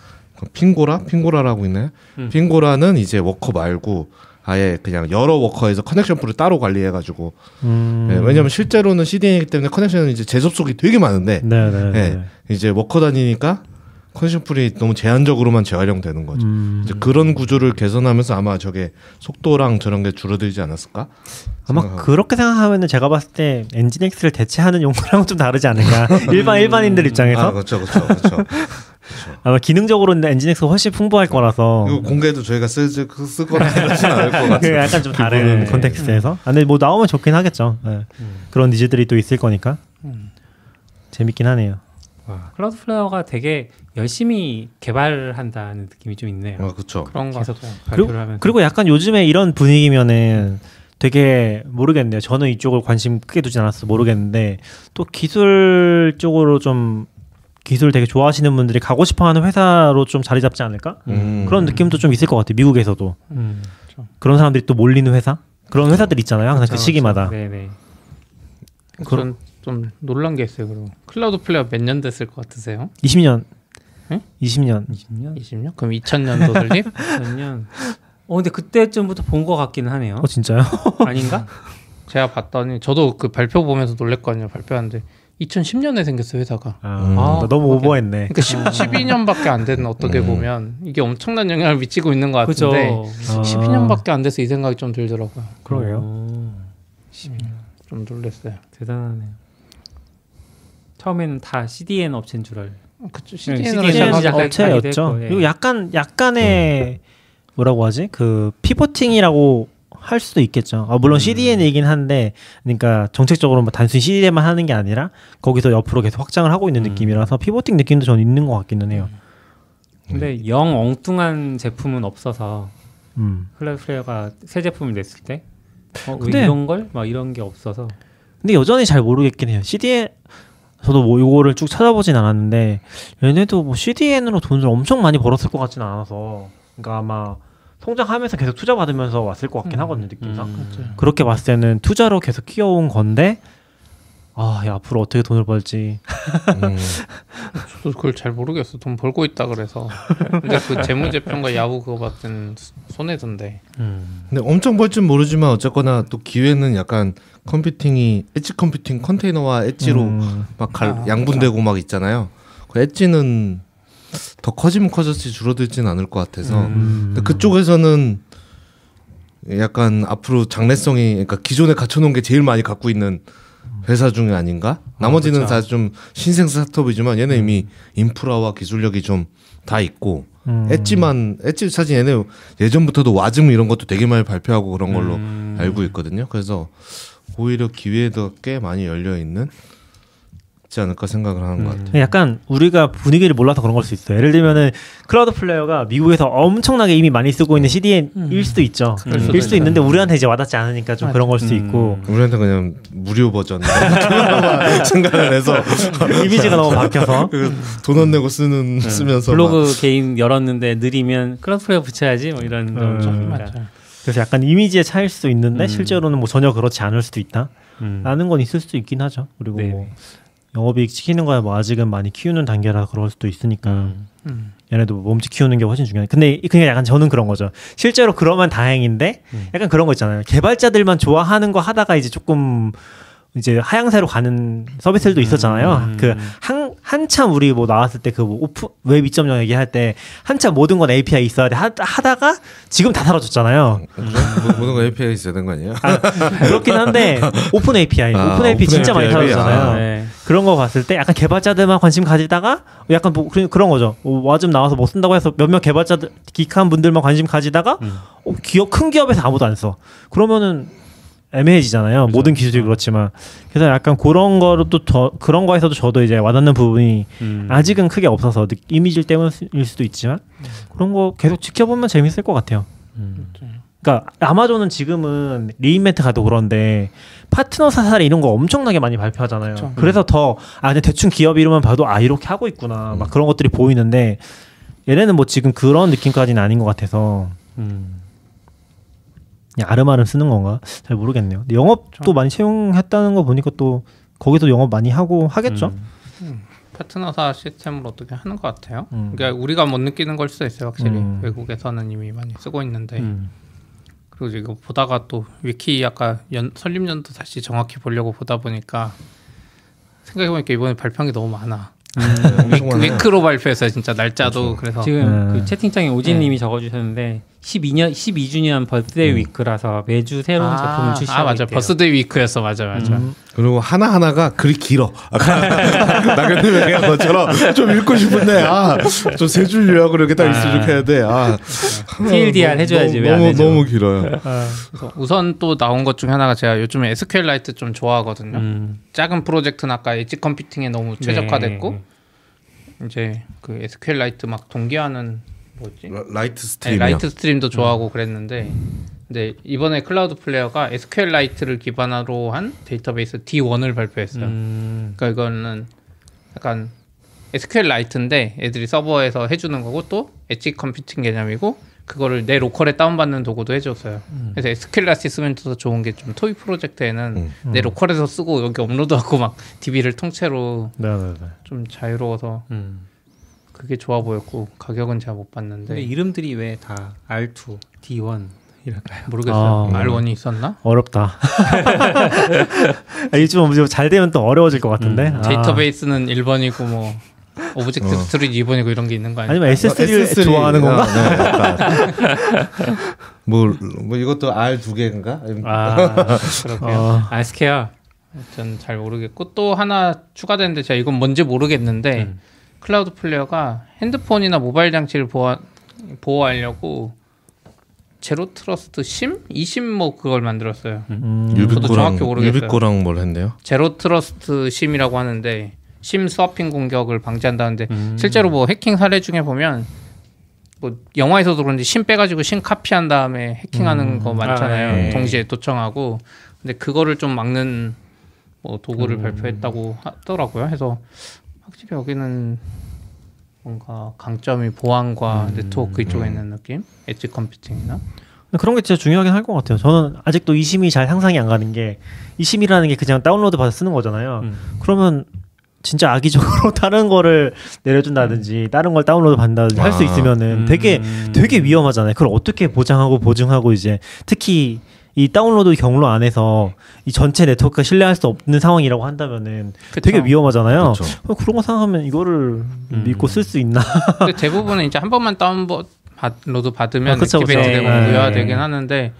Pingora Pingora라고 있나요? 음. Pingora는 이제 워커 말고 아예 그냥 여러 worker에서 connection pool을 따로 관리해가지고 음. 예, 왜냐면 실제로는 CDN이기 때문에 connection은 이제 재접속이 되게 많은데 네, 네, 네. 예, 이제 worker 단위니까 connection pool이 너무 제한적으로만 재활용되는 거죠. 음. 이제 그런 구조를 개선하면서 아마 저게 속도랑 저런 게 줄어들지 않았을까? 아마 생각하고. 그렇게 생각하면은 제가 봤을 때 NGINX를 대체하는 용도랑은 좀 다르지 않을까. 일반 일반인들 입장에서 아 그렇죠, 그렇죠, 그렇죠. 아마 기능적으로는 NGINX가 훨씬 풍부할 거라서 이거 공개도 저희가 쓸, 쓸, 쓸 거라 그러진 않을 것그 같아요. 약간 좀 다른 기본은- context에서. 아, 근데 뭐 나오면 좋긴 하겠죠. 예. 그런 needs들이 또 있을 거니까 음. 재밌긴 하네요. 와, Cloudflare가 되게 열심히 개발한다는 느낌이 좀 있네요. 아 그렇죠. 그런 거 계속 같아요. 발표를 하면서. 그리고 약간 요즘에 이런 분위기면은 되게 모르겠네요. 저는 이쪽을 관심 크게 두진 않았어 모르겠는데 또 기술 쪽으로 좀 기술 되게 좋아하시는 분들이 가고 싶어하는 회사로 좀 자리 잡지 않을까? 음. 그런 느낌도 좀 있을 것 같아요. 미국에서도 음, 그런 사람들이 또 몰리는 회사 그런 회사들 있잖아요. 항상 그 그렇죠, 시기마다. 그렇죠. 네네. 그런 좀 놀란 게 있어요. 그리고 Cloudflare 몇 년 됐을 것 같으세요? 20년. 응? 20년. 20년, 20년? 그럼 2000년도 설립? 2000년. 어 근데 그때쯤부터 본 것 같기는 하네요. 어 진짜요? 아닌가? 제가 봤더니 저도 그 발표 보면서 놀랬거든요. 발표하는데 2010년에 생겼어요 회사가. 아, 음. 나 너무 오버했네. 그러니까 10, 12년밖에 안 되는 어떻게 음. 보면 이게 엄청난 영향을 미치고 있는 것. 같은데 아, 12년밖에 안 돼서 이 생각이 좀 들더라고요. 그러게요. 오, 좀 놀랐어요. 대단하네요. 처음에는 다 CDN 업체인 줄 알. 그쵸 CDN 로 CDN 업체. 업체였죠. 됐고, 예. 그리고 약간 약간의 뭐라고 하지? 그 피보팅이라고 할 수도 있겠죠. 아, 물론 CDN이긴 한데, 그러니까 정책적으로 뭐 단순히 CDN만 하는 게 아니라 거기서 옆으로 계속 확장을 하고 있는 음. 느낌이라서 피보팅 느낌도 저는 있는 것 같기는 해요. 근데 영 엉뚱한 제품은 없어서 음. 클라우드 플레이어가 새 제품을 냈을 때 어, 왜 근데- 이런 걸? 막 이런 게 없어서 근데 여전히 잘 모르겠긴 해요. CDN 저도 뭐 이거를 쭉 찾아보진 않았는데 얘네도 뭐 CDN으로 돈을 엄청 많이 벌었을 것 같지는 않아서 그러니까 아마 성장하면서 계속 투자 받으면서 왔을 것 같긴 음. 하거든요 느낌상. 음. 그렇게 봤을 때는 투자로 계속 키워온 건데 아, 야, 앞으로 어떻게 돈을 벌지? 음. 저도 그걸 잘 모르겠어. 돈 벌고 있다 그래서. 근데 그 재무제표과 야후 그거 때는 손해던데. 음. 근데 엄청 벌진 모르지만 어쨌거나 또 기회는 약간 컴퓨팅이 엣지 컴퓨팅 컨테이너와 엣지로 음, 막 갈, 아, 양분되고 막 있잖아요. 그 엣지는 더 커지면 커졌지 줄어들진 않을 것 같아서 음. 그쪽에서는 약간 앞으로 장래성이 그러니까 기존에 갖춰놓은 게 제일 많이 갖고 있는 회사 중에 아닌가? 나머지는 그렇죠. 다좀 신생 스타트업이지만 얘는 이미 인프라와 기술력이 좀 다 있고 음. 엣지만 엣지 사실 얘네 예전부터도 Wasm 이런 것도 되게 많이 발표하고 그런 걸로 음. 알고 있거든요. 그래서 오히려 기회도 꽤 많이 열려 있는 있지 않을까 생각을 하는 것 같아요. 약간 우리가 분위기를 몰라서 그런 걸 수 있어요. 예를 들면은 Cloudflare가 미국에서 엄청나게 이미 많이 쓰고 있는 CDN일 수도 있죠. 그럴 수도 일 수도. 있는데 우리한테 이제 와닿지 않으니까 좀 그런 걸 수도 있고 우리한테 그냥 무료 버전 생각을 해서 이미지가 너무 바뀌어서 돈안 내고 쓰는 쓰면서 막 블로그 개인 열었는데 느리면 클라우드 플레이어 붙여야지 뭐 이런 음. 좀 맞아요. 그래서 약간 이미지의 차일 수도 있는데 음. 실제로는 뭐 전혀 그렇지 않을 수도 있다. 음. 라는 건 있을 수도 있긴 하죠. 그리고 네. 뭐 영업이익 시키는 거야 뭐 아직은 많이 키우는 단계라 그럴 수도 있으니까 음. 음. 얘네도 몸집 키우는 게 훨씬 중요해. 근데 그냥 약간 저는 그런 거죠. 실제로 그러면 다행인데 음. 약간 그런 거 있잖아요. 개발자들만 좋아하는 거 하다가 이제 조금 이제 하향세로 가는 서비스들도 있었잖아요. 음. 그 한 한참 우리 뭐 나왔을 때그 오프 웹2.0 얘기할 때 한참 모든 건 API 있어야 돼 하, 하다가 지금 다 사라졌잖아요. 뭐- 모든 거 API 있어야 되는 거 아니에요? 그렇긴 한데 open API, 아, open API 진짜 많이 open API. 사라졌잖아요. 아. 네. 그런 거 봤을 때 약간 개발자들만 관심 가지다가 약간 뭐 그런 그런 거죠. 어, Wasm 나와서 뭐 쓴다고 해서 몇몇 개발자들 geeky한 분들만 관심 가지다가 음. 어, 기업 큰 기업에서 아무도 안 써. 그러면은 애매해지잖아요. 모든 기술이 그렇지만 그래서 약간 그런 거로 또 더 그런 거에서도 저도 이제 와닿는 부분이 음. 아직은 크게 없어서 느- 이미지 때문일 수도 있지만 그런 거 계속 지켜보면 재밌을 것 같아요. 음. 그러니까 아마존은 지금은 리인벤트 가도 그런데 파트너 사살 이런 거 엄청나게 많이 발표하잖아요. 그쵸. 그래서 더 아 그냥 대충 기업 이름만 봐도 아 이렇게 하고 있구나 막 그런 것들이 보이는데 얘네는 뭐 지금 그런 느낌까지는 아닌 것 같아서 음. 그냥 아름아름 쓰는 건가 잘 모르겠네요. 영업도 많이 채용했다는 거 보니까 또 거기서 영업 많이 하고 하겠죠. 음. 파트너사 시스템으로 어떻게 하는 것 같아요. 음. 그러니까 우리가 못 느끼는 걸 수도 있어요. 확실히 음. 외국에서는 이미 많이 쓰고 있는데 음. 그리고 이거 보다가 또 위키 아까 연, 설립 연도 다시 정확히 보려고 보다 보니까 생각해 보니까 이번에 발표한 게 너무 많아. 엄청 많아요. 위크로 발표했어요. 진짜 날짜도 그래서 지금 음. 그 채팅창에 오진님이 네. 적어주셨는데 12년 12주년 Birthday Week라서 매주 새로운 아, 제품을 출시하고 아 맞아 있대요. Birthday Week였어 맞아 맞아. 음. 그리고 하나 하나가 글이 길어. 아까 나경님 얘기한 것처럼 좀 읽고 싶은데 아좀 세 줄 요약으로 이렇게 딱 있으면 좋게 해야 돼. 아 TLDR 해줘야지 너무 해줘? 너무 길어요. 그래서 우선 또 나온 것 중에 하나가 제가 요즘에 SQLite 좀 좋아하거든요. 음. 작은 프로젝트는 아까 edge computing에 너무 최적화됐고 네. 이제 그 SQLite 막 동기화하는 뭐지? 라- Lite 네, stream이요. Litestream도 좋아하고 그랬는데 근데 이번에 Cloudflare가 SQLite를 기반으로 한 데이터베이스 D1을 발표했어요. 음. 그러니까 이거는 약간 SQLite인데 애들이 서버에서 해주는 거고 또 edge computing 개념이고 그거를 내 local에 다운받는 도구도 해줬어요. 그래서 SQLite 쓰면 더 좋은 게 좀 toy project에는 음. 내 local에서 쓰고 여기 업로드하고 막 DB를 통째로 네네네. 좀 자유로워서 음. 그게 좋아 보였고 가격은 제가 못 근데 봤는데 이름들이 왜 다 R2, D1 이럴까요? 모르겠어요. 아. R1이 있었나? 어렵다. 아, 이쯤 뭐잘 되면 또 어려워질 것 같은데. 아. 데이터베이스는 1번이고 뭐 object 어. storage 2번이고 이런 게 있는 거 아니에요? 아니면 SSD를 S3 좋아하는 건가? 아, 네. 뭐, 뭐 이것도 R 두 개인가? 아, 그렇게요. 어. R square. 전잘 모르겠고 또 하나 추가됐는데 제가 이건 뭔지 모르겠는데 음. Cloudflare가 핸드폰이나 모바일 장치를 보호, 보호하려고 Zero Trust SIM? eSIM 뭐 그걸 만들었어요. 음. 저도 정확히 Yubico랑 모르겠어요. Yubico랑 뭘 했네요? Zero Trust SIM이라고 하는데 SIM swapping 공격을 방지한다는데 음. 실제로 뭐 해킹 사례 중에 보면 뭐 영화에서도 그런지 SIM 빼가지고 SIM 카피한 다음에 해킹하는 거 많잖아요. 아, 네. 동시에 도청하고 근데 그거를 좀 막는 뭐 도구를 음. 발표했다고 하더라고요. 해서 확실히 여기는 뭔가 강점이 보안과 음. 네트워크 이쪽에 있는 느낌, edge computing이나 그런 게 진짜 중요하긴 할 것 같아요. 저는 아직도 eSIM이 잘 상상이 안 가는 게 eSIM이라는 게 그냥 다운로드 받아 쓰는 거잖아요. 음. 그러면 진짜 악의적으로 다른 거를 내려준다든지 다른 걸 다운로드 받는다든지 할수 아. 있으면은 되게 음. 되게 위험하잖아요. 그걸 어떻게 보장하고 보증하고 이제 특히 이 다운로드 경로 안에서 이 전체 네트워크가 신뢰할 수 없는 상황이라고 한다면은 되게 그쵸? 위험하잖아요. 그렇죠. 어, 그런 거 생각하면 이거를 음. 믿고 쓸 수 있나? 근데 대부분은 이제 한 번만 다운로드 받으면 아, 그쵸, activate 그쵸. 되고 네. 하는데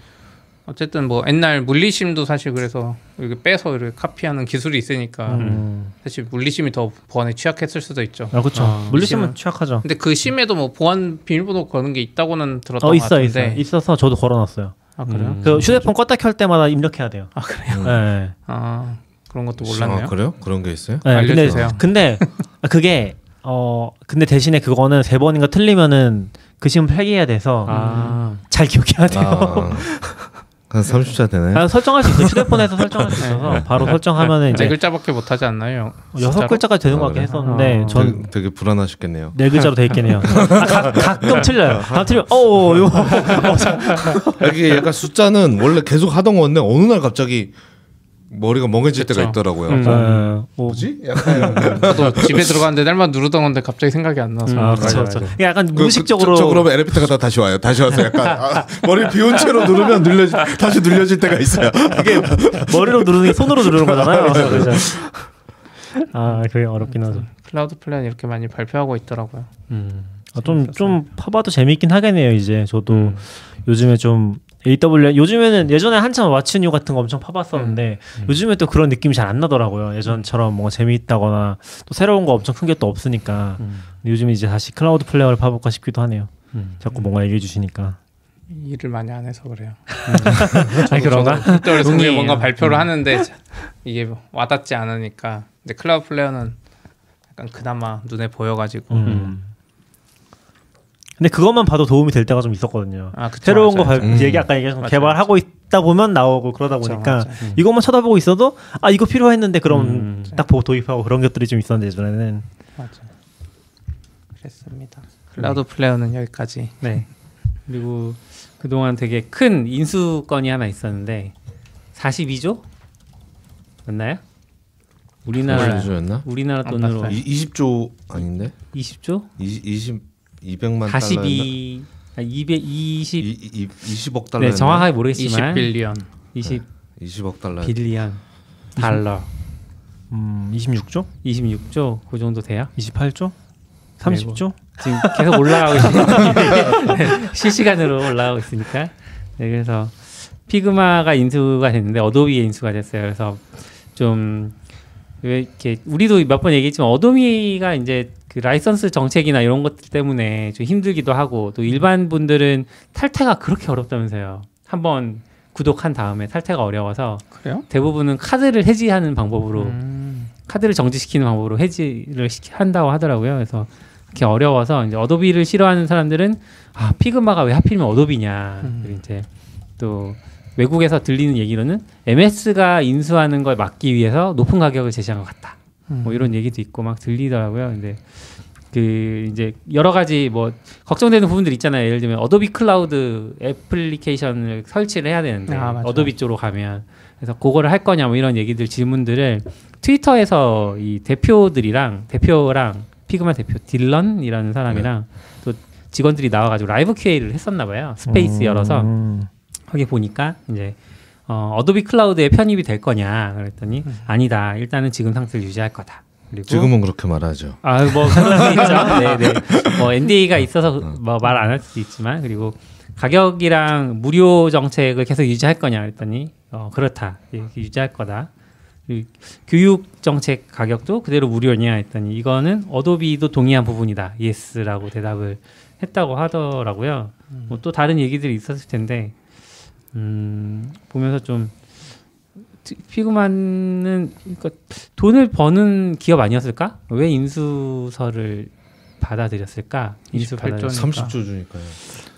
어쨌든 뭐 옛날 물리 SIM도 사실 그래서 이렇게 빼서 이렇게 카피하는 기술이 있으니까 음. 사실 물리 SIM이 더 보안에 취약했을 수도 있죠. 아 그렇죠. 아, 물리 SIM은 SIM은- 취약하죠. 근데 그 SIM에도 뭐 보안 비밀번호 거는 게 있다고는 들었던 어것 있어 같은데. 있어 있어서 저도 걸어놨어요. 아 그래요? 음. 그 휴대폰 껐다 켤 때마다 입력해야 돼요. 아 그래요? 네. 아 그런 것도 몰랐네요. 아, 그래요? 그런 게 있어요? 네, 알려주세요. 근데 근데 아, 그게 어 근데 대신에 그거는 세 번인가 틀리면은 그 시험 폐기해야 돼서 아, 잘 기억해야 돼요. 아, 한 30자 되나요? 아, 설정할 수 있어요. 휴대폰에서 설정할 수 있어서 바로 설정하면은 네 이제 글자밖에 못 하지 않나요? 여섯? 글자까지 되는 것 아, 같긴 그래요? 했었는데 아. 전 되게, 되게 불안하셨겠네요. 네 글자로 돼 있긴 해요. 아, 가, 가끔 틀려요. 가끔 틀리면 어 이거 이게 약간 숫자는 원래 계속 하던 건데 어느 날 갑자기 머리가 멍해질 그쵸. 때가 있더라고요. 음. 어, 뭐- 뭐지? 약간 저도 집에 들어갔는데 날마다 누르던 건데 갑자기 생각이 안 나서. 음. 아 그렇죠. 그렇죠. 약간 그- 무의식적으로 그, 저, 저 그러면 엘리베이터 가 다 다시 와요. 다시 와서 약간 아, 머리 비운 채로 누르면 눌려 다시 눌려질 때가 있어요. 이게 머리로 누르는 게 손으로 누르는 거잖아요. 그래서 아 그게 어렵긴 하죠. Cloudflare는 이렇게 많이 발표하고 있더라고요. 음. 아, 좀, 좀 파봐도 재밌긴 하겠네요, 이제. 저도 음. 요즘에 좀 AWS, 요즘에는 예전에 한참 What's New 같은 거 엄청 파봤었는데 음. 요즘에 또 그런 느낌이 잘 안 나더라고요. 예전처럼 뭔가 재미있다거나 또 새로운 거 엄청 큰 게 또 없으니까. 음. 요즘 이제 다시 Cloudflare를 파볼까 싶기도 하네요. 음. 자꾸 뭔가 얘기해 주시니까. 일을 많이 안 해서 그래요. 아니, 그런가? 동의해요. 뭔가 발표를 하는데 자- 이게 와닿지 않으니까. 근데 Cloudflare는 약간 그나마 눈에 보여가지고. 음. 근데 그것만 봐도 도움이 될 때가 좀 있었거든요. 아, 그쵸, 새로운 거 맞아요. 발, 음. 얘기 아까 얘기한 맞아요, 개발하고 있다 보면 나오고 그러다 그쵸, 보니까. 음. 이것만 쳐다보고 있어도 아 이거 필요했는데 그럼 음. 딱 보고 도입하고 그런 것들이 좀 있었는데 예전에는 맞아요. 그랬습니다. 클라우드 플레이어는 여기까지. 네. 그리고 그동안 되게 큰 인수 건이 하나 있었는데 42조 맞나요? 우리나라? 우리나라 안 돈으로 봤어요. 20조 아닌데? 20조? 20, 20 200만 달러 42 아, 220 이, 이, 20억 달러 네, 정확하게 모르겠지만 20 빌리언. 20 20억 달러 빌리언 달러 음 26조? 26조 그 정도 돼요? 28조? 30조? 지금 계속 올라가고 있으니까 실시간으로 올라가고 있으니까 네, 그래서 Figma가 인수가 됐는데 Adobe에 인수가 됐어요. 그래서 좀 왜 이렇게 우리도 몇 번 얘기했지만 Adobe가 이제 그 라이선스 정책이나 이런 것들 때문에 좀 힘들기도 하고 또 일반 분들은 탈퇴가 그렇게 어렵다면서요. 한번 구독한 다음에 탈퇴가 어려워서 그래요? 대부분은 카드를 해지하는 방법으로 음. 카드를 정지시키는 방법으로 해지를 한다고 하더라고요. 그래서 그렇게 어려워서 이제 Adobe를 싫어하는 사람들은 아 Figma가 왜 하필이면 Adobe냐. 음. 그리고 이제 또 외국에서 들리는 얘기로는 MS가 인수하는 걸 막기 위해서 높은 가격을 제시한 것 같다. 음. 뭐 이런 얘기도 있고 막 들리더라고요. 근데 그 이제 여러 가지 뭐 걱정되는 부분들 있잖아요. 예를 들면 Adobe Cloud 애플리케이션을 설치를 해야 되는데 아. Adobe 쪽으로 가면 그래서 그거를 할 거냐 뭐 이런 얘기들 질문들을 Twitter에서 이 대표들이랑 대표랑 Figma 대표 딜런이라는 사람이랑 또 직원들이 나와가지고 라이브 QA를 했었나 봐요. Space 열어서 음. 거기 보니까 이제 어, Adobe Cloud에 편입이 될 거냐 그랬더니 음. 아니다. 일단은 지금 상태를 유지할 거다. 그리고 지금은 그렇게 말하죠. 아뭐 그럴 수 있죠. 네, 네. 뭐 NDA가 있어서 뭐 말 안 할 수도 있지만 그리고 가격이랑 무료 정책을 계속 유지할 거냐 그랬더니 어 그렇다. 이렇게 유지할 거다. 교육 정책 가격도 그대로 무료냐 했더니 이거는 Adobe도 동의한 부분이다. yes라고 대답을 했다고 하더라고요. 뭐또 다른 얘기들이 있었을 텐데 음, 보면서 좀 티- 피그마는 그러니까 돈을 버는 기업 아니었을까? 왜 인수서를 받아들였을까? 인수 28 받아 조. 30조 주니까요.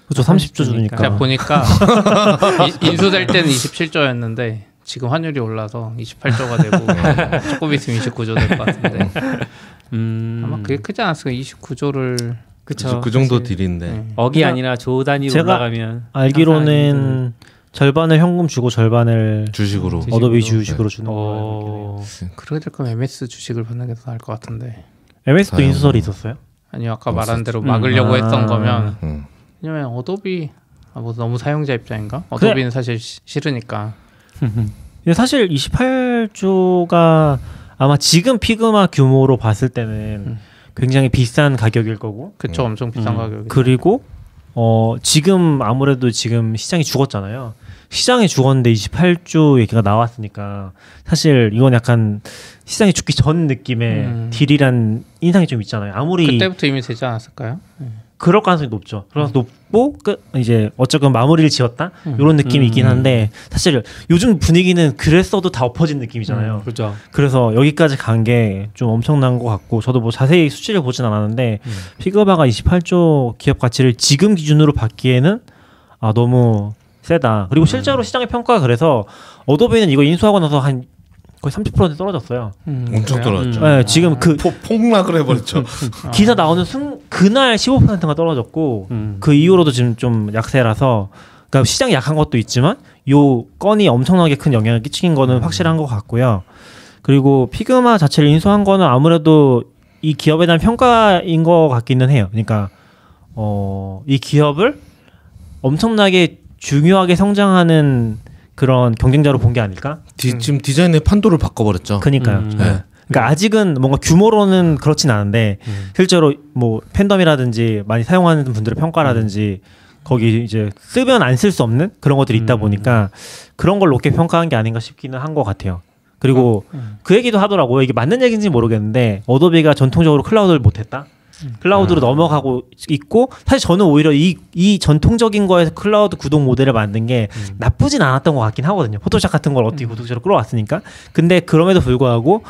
그렇죠. 30조 주니까. 제가 보니까 이- 인수될 때는 27조였는데 지금 환율이 올라서 28조가 되고 조금 있으면 29조 될 것 같은데 음, 아마 그게 크지 않았을까 29조를 그쵸. 그 정도 딜인데. 억이 제가- 아니라 조 단위로 제가 올라가면 알기로는 절반을 현금 주고 절반을 주식으로. Adobe 주식으로. 주식으로 주는 거. 어, 그렇게 될 거면 MS 주식을 받는 게 더 나을 것 같은데 MS도 다행이네. 인수설이 있었어요? 아니요 아까 없었죠. 말한 대로 음. 막으려고 아. 했던 거면 음. 왜냐면 Adobe 아, 뭐 너무 사용자 입장인가? Adobe는 사실 시- 싫으니까 근데 사실 28조가 아마 지금 피그마 규모로 봤을 때는 음. 굉장히 비싼 가격일 거고 그쵸 음. 엄청 비싼 음. 가격이 그리고 어 지금 아무래도 지금 시장이 죽었잖아요. 시장이 죽었는데 28조 얘기가 나왔으니까 사실 이건 약간 시장이 죽기 전 느낌의 음. 딜이란 인상이 좀 있잖아요. 아무리 그때부터 이미 되지 않았을까요? 그럴 가능성이 높죠. 그래서 높고 끝 이제 어쨌건 마무리를 지었다 음. 이런 느낌이 음. 있긴 한데 사실 요즘 분위기는 그랬어도 다 엎어진 느낌이잖아요. 그렇죠. 그래서 여기까지 간 게 좀 엄청난 것 같고 저도 뭐 자세히 수치를 보진 않았는데 음. Figma가 28조 기업 가치를 지금 기준으로 받기에는 아 너무 세다. 그리고 실제로 시장의 평가가 그래서 Adobe는 이거 인수하고 나서 한 거의 30% 떨어졌어요. 음, 엄청? 떨어졌죠. 음. 네, 지금 그 포, 폭락을 해버렸죠. 아. 기사 나오는 순 그날 15%가 떨어졌고 음. 그 이후로도 지금 좀 약세라서 그러니까 시장이 약한 것도 있지만 요 건이 엄청나게 큰 영향을 끼친 거는 확실한 것 같고요. 그리고 피그마 자체를 인수한 거는 아무래도 이 기업에 대한 평가인 것 같기는 해요. 그러니까 어, 이 기업을 엄청나게 중요하게 성장하는 그런 경쟁자로 본 게 아닐까? 디, 지금 디자인의 판도를 바꿔버렸죠. 그니까요. 음. 네. 그러니까 아직은 뭔가 규모로는 그렇진 않은데 음. 실제로 뭐 팬덤이라든지 많이 사용하는 분들의 평가라든지 거기 이제 쓰면 안 쓸 수 없는 그런 것들이 있다 음. 보니까 그런 걸 높게 평가한 게 아닌가 싶기는 한 것 같아요. 그리고 음. 그 얘기도 하더라고요. 이게 맞는 얘기인지 모르겠는데 Adobe가 전통적으로 클라우드를 못했다. 클라우드로 넘어가고 있고 사실 저는 오히려 이, 이 전통적인 거에서 클라우드 구독 모델을 만든 게 나쁘진 않았던 것 같긴 하거든요. Photoshop 같은 걸 어떻게 구독제로 끌어왔으니까. 근데 그럼에도 불구하고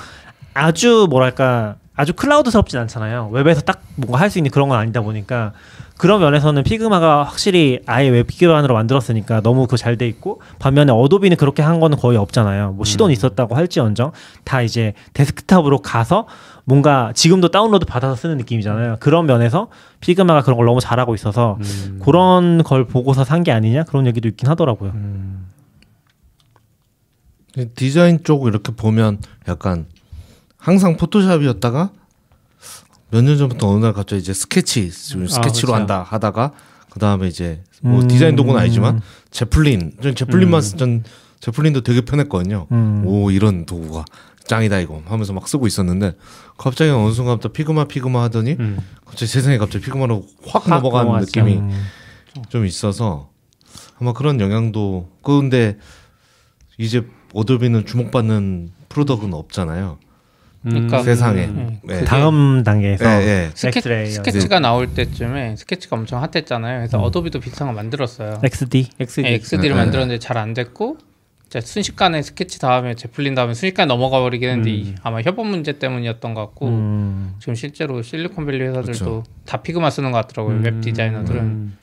아주 뭐랄까 아주 클라우드스럽진 않잖아요. 웹에서 딱 뭔가 할 수 있는 그런 건 아니다 보니까 그런 면에서는 피그마가 확실히 아예 웹 기반으로 만들었으니까 너무 그 잘 돼 있고 반면에 어도비는 그렇게 한 거는 거의 없잖아요. 뭐 시도는 있었다고 할지언정 다 이제 데스크탑으로 가서 뭔가 지금도 다운로드 받아서 쓰는 느낌이잖아요. 그런 면에서 피그마가 그런 걸 너무 잘하고 있어서 음. 그런 걸 보고서 산 게 아니냐 그런 얘기도 있긴 하더라고요. 디자인 쪽 이렇게 보면 약간 항상 포토샵이었다가 몇 년 전부터 어느 날 갑자기 이제 스케치 지금 아, 스케치로 그렇죠. 한다 하다가 그 다음에 이제 뭐 음. 디자인 도구는 아니지만 제플린 전 제플린만 음. 쓰- 전 제플린도 되게 편했거든요. 음. 오 이런 도구가 짱이다 이거 하면서 막 쓰고 있었는데 갑자기 어느 순간부터 피그마 피그마 하더니 음. 갑자기 세상이 갑자기 피그마로 확, 확 넘어가는 넘어갔죠. 느낌이 음. 좀 있어서 아마 그런 영향도 그런데 이제 어도비는 주목받는 product는 없잖아요. 그러니까 세상에. 음, 네. 그게 다음 단계에서 예, 예. 스케, 엑스레이 스케치 가 나올 때쯤에 스케치가 엄청 hot했잖아요. 그래서 음. 어도비도 비슷한 거 만들었어요. XD XD. 네, XD를 네. 만들었는데 잘 안 됐고 진짜 순식간에 스케치 다음에 제플린 다음에 순식간에 넘어가 버리긴 했는데 이- 아마 협업 문제 때문이었던 것 같고 음. 지금 실제로 실리콘밸리 회사들도 그쵸. 다 피그마 쓰는 것 같더라고요. 웹 디자이너들은 음.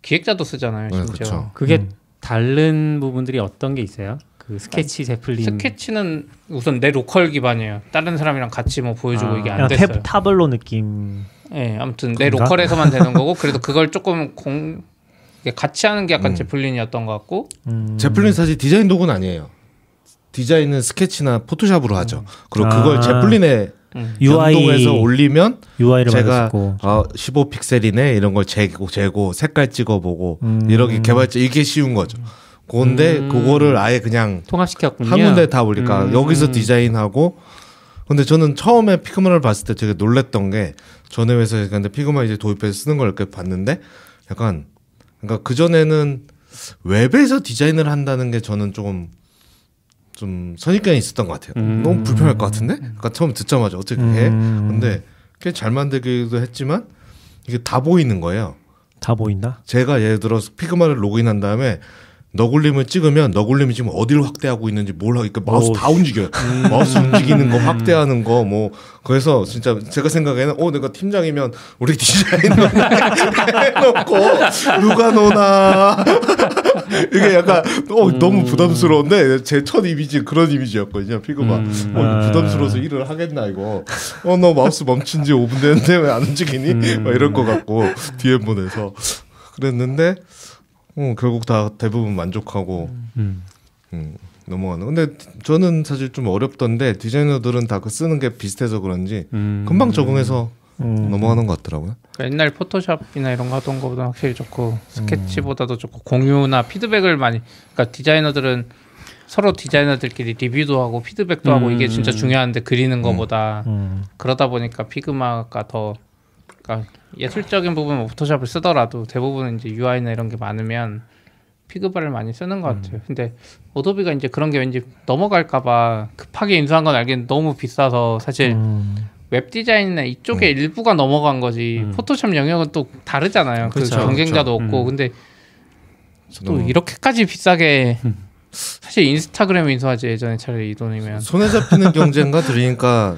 기획자도 쓰잖아요. 네, 심지어. 그게 음. 다른 부분들이 어떤 게 있어요? 그 스케치 제플린 스케치는 우선 내 local 기반이에요. 다른 사람이랑 같이 뭐 보여주고 아. 이게 안 그냥 됐어요. 탭 타블로 느낌. 예, 아무튼 내 그런가? local에서만 되는 거고 그래도 그걸 조금 공 같이 하는 게 약간 음. 제플린이었던 것 같고 음. 제플린 사실 디자인 도구는 아니에요. 디자인은 스케치나 포토샵으로 하죠. 그리고 그걸 아. 제플린에 음. UI 연동해서 올리면 UI를 제가 만들고. 아, 15 픽셀이네 이런 걸 재고 재고 색깔 찍어보고 음. 이렇게 개발자 이게 쉬운 거죠. 그건데 음. 그거를 아예 그냥 통합시켰군요. 한 군데 다 올리니까 음. 여기서 디자인하고 근데 저는 처음에 피그마를 봤을 때 되게 놀랬던 게 전에 회사에 근데 피그마 이제 도입해서 쓰는 걸 이렇게 봤는데 약간 그러니까 그 전에는 웹에서 디자인을 한다는 게 저는 조금 좀 선입견이 있었던 것 같아요. 음. 너무 불편할 것 같은데? 그러니까 처음 듣자마자 어떻게 해? 음. 근데 꽤 잘 만들기도 했지만 이게 다 보이는 거예요. 다 보인다. 제가 예를 들어서 피그마를 로그인한 다음에 너굴림을 찍으면 너굴림이 지금 어디를 확대하고 있는지 뭘 하고 그러니까 마우스 오. 다 움직여요. 마우스 움직이는 거 확대하는 거 뭐. 그래서 진짜 제가 생각에는 어 내가 팀장이면 우리 디자이너 해놓고 누가 노나. 이게 약간 어 너무 부담스러운데 제 첫 이미지 그런 이미지였거든요 피그마. 음. 어 부담스러워서 일을 하겠나 이거. 어 너 마우스 멈춘 지 5분 됐는데 왜 안 움직이니? 막 이럴 것 같고 DM 보내서. 그랬는데 어, 결국 다 대부분 만족하고 음. 음, 넘어가는. 근데 저는 사실 좀 어렵던데 디자이너들은 다 그 쓰는 게 비슷해서 그런지 음. 금방 적응해서 음. 넘어가는 것 같더라고요. 그러니까 옛날 포토샵이나 이런 거 하던 거보다 확실히 좋고 스케치보다도 좋고 공유나 피드백을 많이 그러니까 디자이너들은 서로 디자이너들끼리 리뷰도 하고 피드백도 하고 음. 이게 진짜 중요한데 그리는 거보다 음. 그러다 보니까 피그마가 더 그러니까 예술적인 부분 뭐 포토샵을 쓰더라도 대부분은 이제 UI나 이런 게 많으면 피그마를 많이 쓰는 것 같아요. 근데 어도비가 이제 그런 게 왠지 넘어갈까봐 급하게 인수한 건 알겠는데 너무 비싸서 사실 음. 웹 디자인이나 이쪽에 일부가 넘어간 거지 음. 포토샵 영역은 또 다르잖아요. 그 그렇죠, 경쟁자도 그렇죠. 없고 음. 근데 또 너무 이렇게까지 비싸게 사실 인스타그램 인수하지 예전에 차라리 이 돈이면 손에 잡히는 경쟁자 들으니까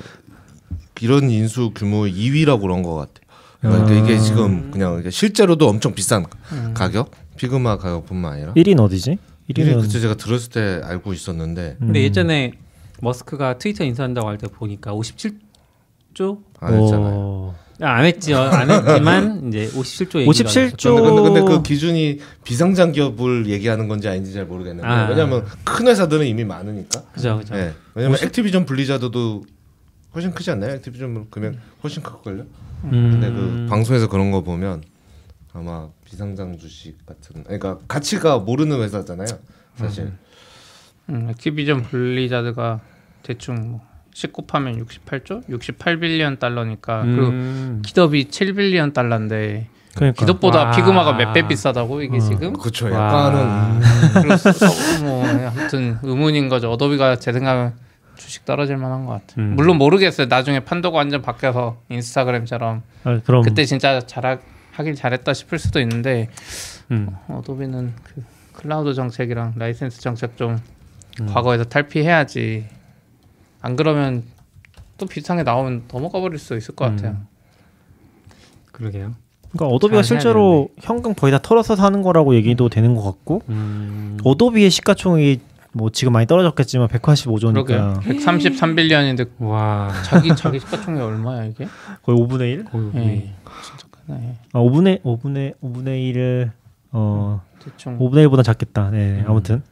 이런 인수 규모 2위라고 그런 것 같아요. 그러니까 이게 지금 그냥 실제로도 엄청 비싼 음. 가격, 피그마 가격뿐만 아니라 1위는 어디지? 1위 1위는 그때 제가 들었을 때 알고 있었는데 근데 음. 예전에 머스크가 트위터 인수한다고 할 때 보니까 57조 안 했잖아요. 오. 아, 안 했죠. 안 했지만 이제 57조 얘기가 57 조- 근데, 근데, 근데 그 기준이 비상장 기업을 얘기하는 건지 아닌지 잘 모르겠는데 아. 왜냐하면 큰 회사들은 이미 많으니까. 그죠, 그죠. 네. 왜냐면 액티비전 블리자드도 훨씬 크지 않나요? 액티비전 금액 훨씬 클걸요? 근데 그 방송에서 그런 거 보면 아마 비상장 주식 같은 그러니까 가치가 모르는 회사잖아요. 사실. 음, 액티비전 블리자드가 대충 뭐 19파면 68조, 68billion 달러니까 그리고 음. GitHub이 7billion 달러인데 그러니까 GitHub보다 와. 피그마가 몇 배 비싸다고 이게 지금 그렇죠. 와. 약간은 그래서 뭐 아무튼 의문인 거죠. 어도비가 제 생각은 주식 떨어질 만한 것 같아요. 음. 물론 모르겠어요. 나중에 판도가 완전 바뀌어서 인스타그램처럼 아, 그럼 그때 진짜 잘 하길 잘했다 싶을 수도 있는데 음. 어도비는 그 클라우드 정책이랑 라이센스 정책 좀 음. 과거에서 탈피해야지. 안 그러면 또 비슷한 게 나오면 넘어가 버릴 수 있을 것 같아요. 음. 그러게요. 그러니까 어도비가 실제로 현금 거의 다 털어서 사는 거라고 얘기도 되는 것 같고 음. 어도비의 시가총액이 뭐 지금 많이 떨어졌겠지만 185조니까 그러게요. 133빌리언인데 와. 자기 자기 시가총액 얼마야 이게? 거의 5분의 1? 거의 예. 진짜 크네. 아, 5분의 5분의 5분의 1을 어 대충 5분의 1보다 작겠다. 네, 음. 아무튼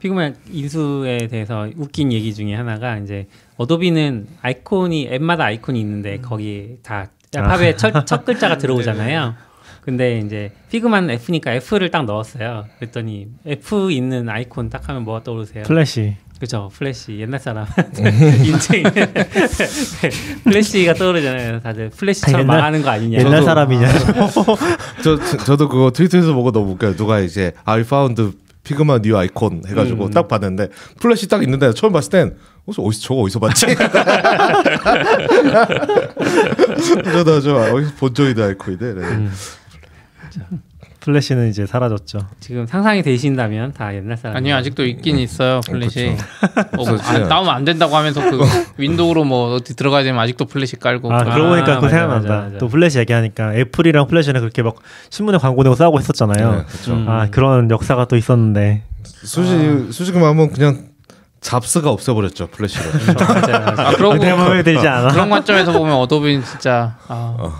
피그마 인수에 대해서 웃긴 얘기 중에 하나가 이제 어도비는 아이콘이 앱마다 아이콘이 있는데 거기 다 알파벳 첫, 첫 글자가 들어오잖아요. 근데 이제 피그마는 F니까 F를 딱 넣었어요. 그랬더니 F 있는 아이콘 딱 하면 뭐가 떠오르세요? 플래시 그죠 플래시 옛날 사람 인증 플래시가 떠오르잖아요. 다들 플래시처럼 옛날- 망하는 거 아니냐. 옛날 저도- 사람이냐? 저, 저 저 도 그거 트위터에서 보고 너무 웃겨요. 누가 이제 I found Figma new icon 해가지고 음. 딱 봤는데 플래시 딱 있는데 처음 봤을 땐 어디서 어디서 저거 어디서 봤지? 저도 저 어디서 본 적이다 아이콘인데. 네. 음. 플래시는 이제 사라졌죠. 지금 상상이 되신다면 다 옛날 사람. 아니요 아직도 있긴 있어요 플래시. 뭐 그렇죠. 안, 다운면 안 된다고 하면서 그 윈도우로 뭐 어디 들어가야 되면 아직도 플래시 깔고. 아, 그러고 보니까 그거 맞아, 생각난다. 맞아, 맞아. 또 플래시 얘기하니까 애플이랑 플래시는 그렇게 막 신문에 광고 내고 싸우고 했었잖아요. 네, 그렇죠. 음. 아 그런 역사가 또 있었는데 솔직히 솔직히 말하면 그냥 잡스가 없애버렸죠 플래시를. 맞아, 맞아. 아 그러고 들지 않아. 그런 관점에서 보면 어도비는 진짜 아 어.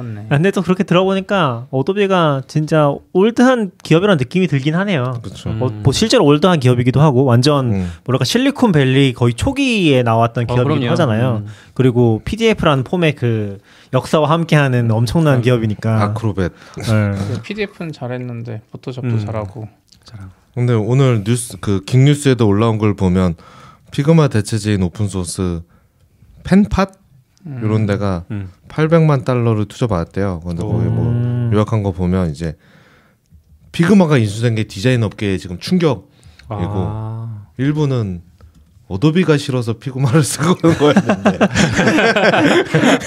그렇네. 아, 근데 또 그렇게 들어보니까 어도비가 진짜 올드한 기업이라는 느낌이 들긴 하네요. 그렇죠. 음. 어, 뭐 실제로 올드한 기업이기도 하고 완전 음. 뭐랄까 실리콘밸리 거의 초기에 나왔던 어, 기업이기도 그럼요. 하잖아요. 음. 그리고 PDF라는 폼의 그 역사와 함께하는 엄청난 기업이니까. 아크로벳. 네. PDF는 잘했는데 포토샵도 음. 잘하고. 근데 오늘 뉴스 그 긱뉴스에도 올라온 걸 보면 피그마 대체제인 open source Penpot 이런 데가 음. 800만 달러를 투자 받았대요. 근데 거기 뭐 음. 요약한 거 보면 이제 피그마가 인수된 게 디자인 업계에 지금 충격. 아. 일부는 어도비가 싫어서 피그마를 쓰고 있는 거였는데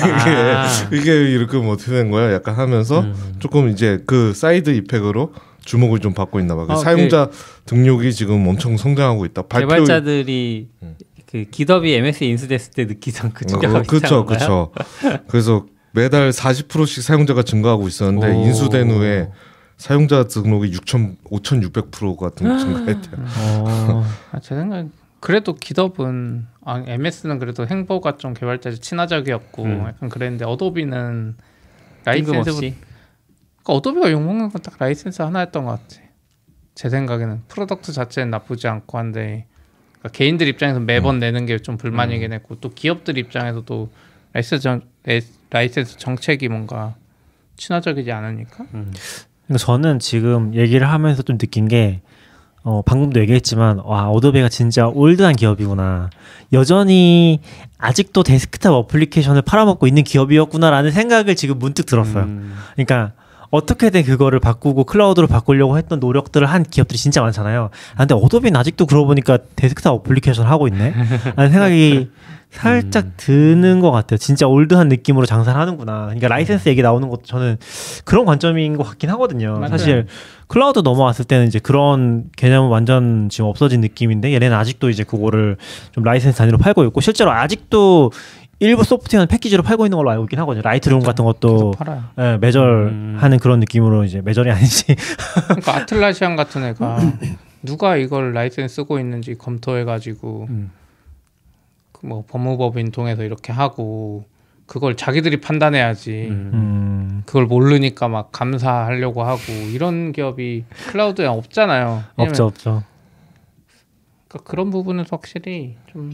아. 이게 이게 이렇게 뭐 어떻게 된 거야? 약간 하면서 음. 조금 이제 그 side effect으로 주목을 좀 받고 있나 봐. 그 어, 사용자 등록이 지금 엄청 성장하고 있다. 발표 개발자들이 음. 그 기덥이 MS 에 인수됐을 때 느끼던 그 충격과 어, 건가요? 그쵸. 그래서 매달 40%씩 사용자가 증가하고 있었는데 오. 인수된 후에 사용자 등록이 6천 5,600%가 증가했대요. 어, 아, 제 생각 그래도 기덥은 아, MS는 그래도 행보가 좀 개발자 친화적이었고 음. 약간 그랬는데 어도비는 라이센스 그러니까 어도비가 욕먹는 건 딱 라이센스 하나였던 것 같아. 제 생각에는 product 자체는 나쁘지 않고 한데 그러니까 개인들 입장에서 매번 음. 내는 게 좀 불만이긴 했고 또 기업들 입장에서도 라이센스, 정, 레- 라이센스 정책이 뭔가 친화적이지 않으니까 음. 그러니까 저는 지금 얘기를 하면서 좀 느낀 게 어, 방금도 얘기했지만 와 어도비가 진짜 old한 기업이구나. 여전히 아직도 desktop application을 팔아먹고 있는 기업이었구나라는 생각을 지금 문득 들었어요. 음. 그러니까 어떻게든 그거를 바꾸고 클라우드로 바꾸려고 했던 노력들을 한 기업들이 진짜 많잖아요. 아, 근데 어도비는 아직도 그러고 보니까 desktop application 하고 있네. 라는 생각이 살짝 음. 드는 것 같아요. 진짜 old한 느낌으로 장사를 하는구나. 그러니까 라이센스 얘기 나오는 것도 저는 그런 관점인 것 같긴 하거든요. 맞아요. 사실 클라우드 넘어왔을 때는 이제 그런 개념은 완전 지금 없어진 느낌인데 얘네는 아직도 이제 그거를 좀 라이센스 단위로 팔고 있고 실제로 아직도 일부 소프트웨어는 패키지로 팔고 있는 걸로 알고 있긴 하거든요. 라이트룸 같은 것도. 예, 매절하는 그런 느낌으로 이제 매절이 아니지. 그러니까 아틀라시안 같은 애가 누가 이걸 라이센스 쓰고 있는지 검토해가지고 음. 그 뭐 법무법인 통해서 이렇게 하고 그걸 자기들이 판단해야지. 음. 음, 그걸 모르니까 막 감사하려고 하고 이런 기업이 클라우드에 없잖아요. 없죠, 없죠. 그러니까 그런 부분은 확실히 좀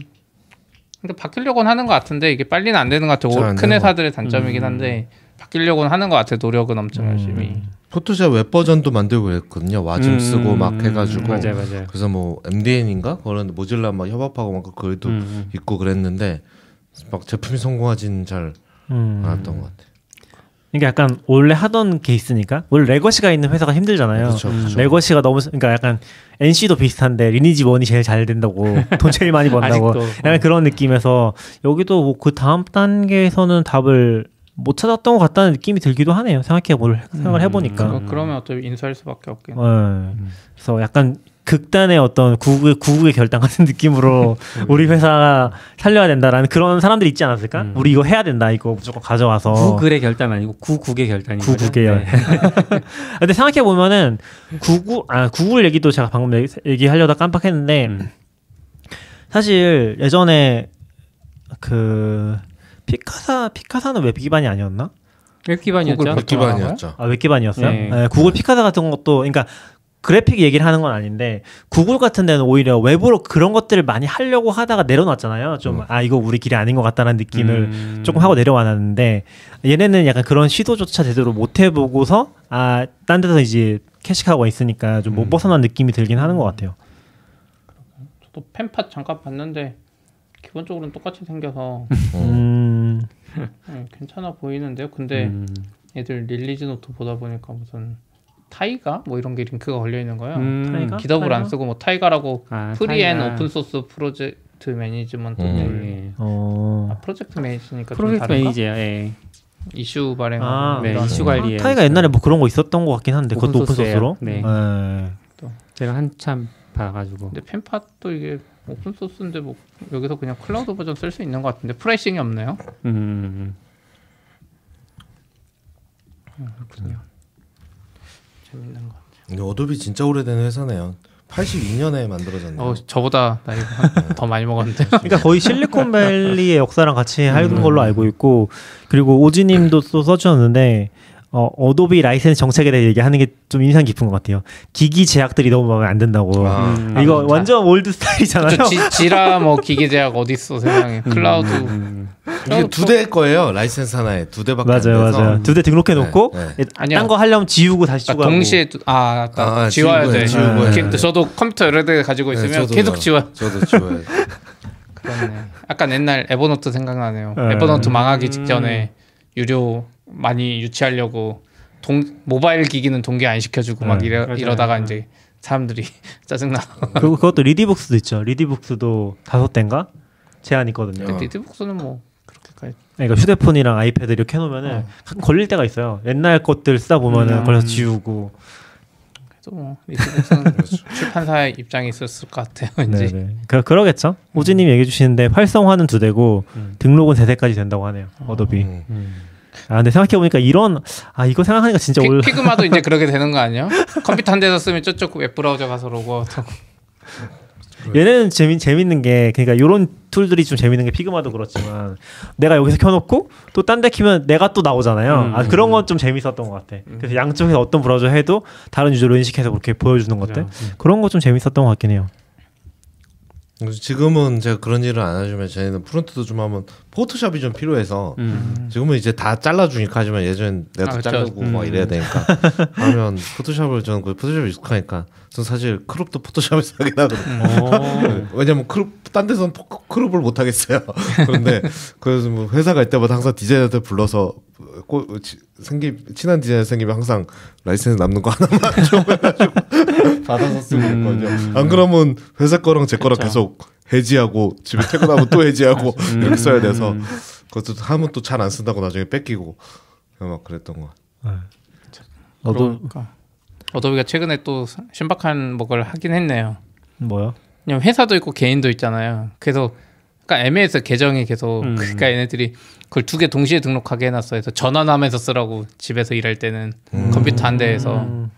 근데 바뀌려고는 하는 것 같은데 이게 빨리는 안 되는 것 같아요. 큰 회사들의 단점이긴 음. 한데 바뀌려고는 하는 것 같아요. 노력은 엄청 열심히. 음. 포토샵 웹 버전도 만들고 했거든요. 와 좀 음. 쓰고 막 해가지고 맞아요, 맞아요. 그래서 뭐 MDN인가 그런 모질라 막 협업하고 막 그래도 음, 음. 있고 그랬는데 막 제품이 성공하지는 잘 음. 않았던 것 같아요. 이게 약간 원래 하던 케이스니까 원래 레거시가 있는 회사가 힘들잖아요. 그렇죠, 그렇죠. 레거시가 너무 그러니까 약간 NC도 비슷한데 리니지 원이 제일 잘 된다고 돈 제일 많이 번다고. 약간 그런 느낌에서 여기도 뭐 그 다음 단계에서는 답을 못 찾았던 것 같다는 느낌이 들기도 하네요. 생각해 볼 생각을 해보니까. 그거 그러면 어차피 인수할 수밖에. 해. 네. 그래서 약간 극단의 어떤 구국의 구국의 결단 같은 느낌으로 우리 회사가 살려야 된다라는 그런 사람들이 있지 않았을까? 음. 우리 이거 해야 된다 이거 무조건 가져와서 구글의 결단 아니고 구국의 거죠. 구국의 네. 근데 생각해 보면은 구글 아 구글 얘기도 제가 방금 얘기, 얘기하려다 깜빡했는데 음. 사실 예전에 그 피카사 피카사는 웹 기반이 아니었나? 웹 기반이었죠. 구글 웹 기반이었죠. 아 웹 기반이었어요? 네. 네, 구글 피카사 같은 것도 그러니까 그래픽 얘기를 하는 건 아닌데 구글 같은 데는 오히려 웹으로 그런 것들을 많이 하려고 하다가 내려놨잖아요. 좀 아 이거 우리 길이 아닌 것 같다는 느낌을 음. 조금 하고 내려와놨는데 얘네는 약간 그런 시도조차 제대로 못 해보고서 아 딴 데서 이제 캐치하고 있으니까 좀 못 음. 벗어난 느낌이 들긴 하는 것 같아요. 저도 펜팟 잠깐 봤는데 기본적으로는 똑같이 생겨서 음, 네, 괜찮아 보이는데요. 근데 음. 애들 release note 보다 보니까 무슨 타이가 뭐 이런 게 링크가 걸려 있는 거예요. 음. 타이가? 안 타이가? 쓰고 뭐 타이가라고 아, free and 타이가. open source project management 음. 툴. 네. 어, 아 프로젝트 매니지니까 좀 project? manager야. 예. 이슈 발행. 아, 네, 이슈 거. 관리에 타이가 옛날에 뭐 그런 거 있었던 것 같긴 한데 그것도 open source예요. open source로. 네. 네. 제가 한참 봐가지고 근데 펜팟도 이게 open source인데 뭐 여기서 그냥 클라우드 버전 쓸 수 있는 것 같은데 pricing이 없네요. 음, 그렇군요. 재밌는 거. 근데 어도비 진짜 오래된 회사네요. 82년에 만들어졌네요. 어 저보다 나이 더 많이 먹었는데. 그러니까 거의 실리콘밸리의 역사랑 같이 하는 걸로 알고 있고 그리고 오지님도 또 써주셨는데 어, 어도비 라이센스 정책에 대해 얘기하는 게 좀 인상 깊은 것 같아요. 기기 제약들이 너무 마음에 안 든다고. 아, 음. 이거 아, 완전 old style이잖아요. 저 지, 지라 뭐 기계 제약 어디 있어 세상에 클라우드 음, 이게 두대 거예요. 라이센스 하나에 두 대밖에 안 맞아요, 돼서. 맞아요. 두 대 등록해 놓고 네, 네. 아니요. 딴거 하려면 지우고 다시 그러니까 추가하고. 동시에 두- 아, 아, 아, 지워야 돼. 지우고, 해야 돼. 저도 컴퓨터 여러 대 가지고 네, 있으면. 계속 지워. 저도 지워요. 그렇네. 약간 옛날 에버노트 생각나네요. 네. 에버노트 망하기 음. 직전에 유료 많이 유치하려고 동, 모바일 기기는 동기 안 시켜주고 막 네, 이러, 맞아요. 이러다가 이제 사람들이 짜증나. 그리고 그것도 리디북스도 있죠. 리디북스도 다섯 대인가 제한 있거든요. 어. 리드북스는 뭐 그렇게까지. 그러니까 휴대폰이랑 아이패드 이렇게 해놓으면은 어. 걸릴 때가 있어요. 옛날 것들 쓰다 보면은 음. 걸려서 지우고. 그래도 뭐 리드북스는 출판사의 입장이 있었을 것 같아요. 왠지. 네네. 그 그러겠죠. 오지님 얘기해 주시는데 활성화는 두 대고 음. 등록은 세 대까지 된다고 하네요. 어도비. 음. 음. 아 근데 생각해 보니까 이런 아 이거 생각하니까 진짜 피, 올 피그마도 이제 그렇게 되는 거 아니야? 컴퓨터 한 대에서 쓰면 저쪽 웹 브라우저 가서 로그아웃하고. 얘는 재미 재밌는 게 그러니까 이런 툴들이 좀 재밌는 게 피그마도 그렇지만 내가 여기서 켜놓고 또 딴 데 키면 내가 또 나오잖아요. 음. 아 그런 건 좀 재밌었던 것 같아. 그래서 양쪽에서 어떤 브라우저 해도 다른 유저로 인식해서 그렇게 보여주는 것들. 음. 그런 거 좀 재밌었던 것 같긴 해요. 지금은 제가 그런 일을 안 해주면 저희는 front도 좀 하면 포토샵이 좀 필요해서 음. 지금은 이제 다 잘라주니까 하지만 예전 내가 아, 다 그쵸. 자르고 막 음. 이래야 되니까 하면 포토샵을 저는 그 포토샵이 익숙하니까 전 사실 crop도 포토샵에서 하긴 하거든요. 오. 왜냐면 crop 딴 데서는 포- crop을 못 하겠어요. 그런데 그래서 뭐 회사 갈 때마다 항상 디자이너들 불러서 꼬, 치, 생기 친한 디자이너 생기면 항상 라이센스 남는 거 하나만 좀 해가지고 받아서 쓰고 음. 있거든요. 안 그러면 회사 거랑 제 거랑 계속 해지하고 집에 퇴근하면 또 해지하고 이렇게 써야 돼서 음. 그것도 하면 또 잘 안 쓴다고 나중에 뺏기고 막 그랬던 거. 너도 그러니까. 어도비가 최근에 또 신박한 뭐 걸 하긴 했네요. 뭐요? 왜냐면 회사도 있고 개인도 있잖아요. 그래서 그러니까 애매해서 계정이 계속 음. 그러니까 얘네들이 그걸 두 개 동시에 등록하게 해놨어. 해서 전화하면서 쓰라고 집에서 일할 때는 컴퓨터 한 대에서 음,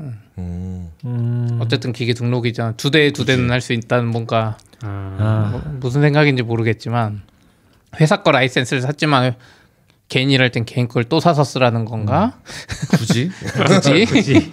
음. 음. 어쨌든 기계 등록이잖아. 두 대 두 대는 할 수 있다는 뭔가 아. 아, 뭐, 무슨 생각인지 모르겠지만 회사 거 라이센스를 샀지만 개인 일할 땐 개인 걸 또 사서 쓰라는 건가? 굳이? 굳이?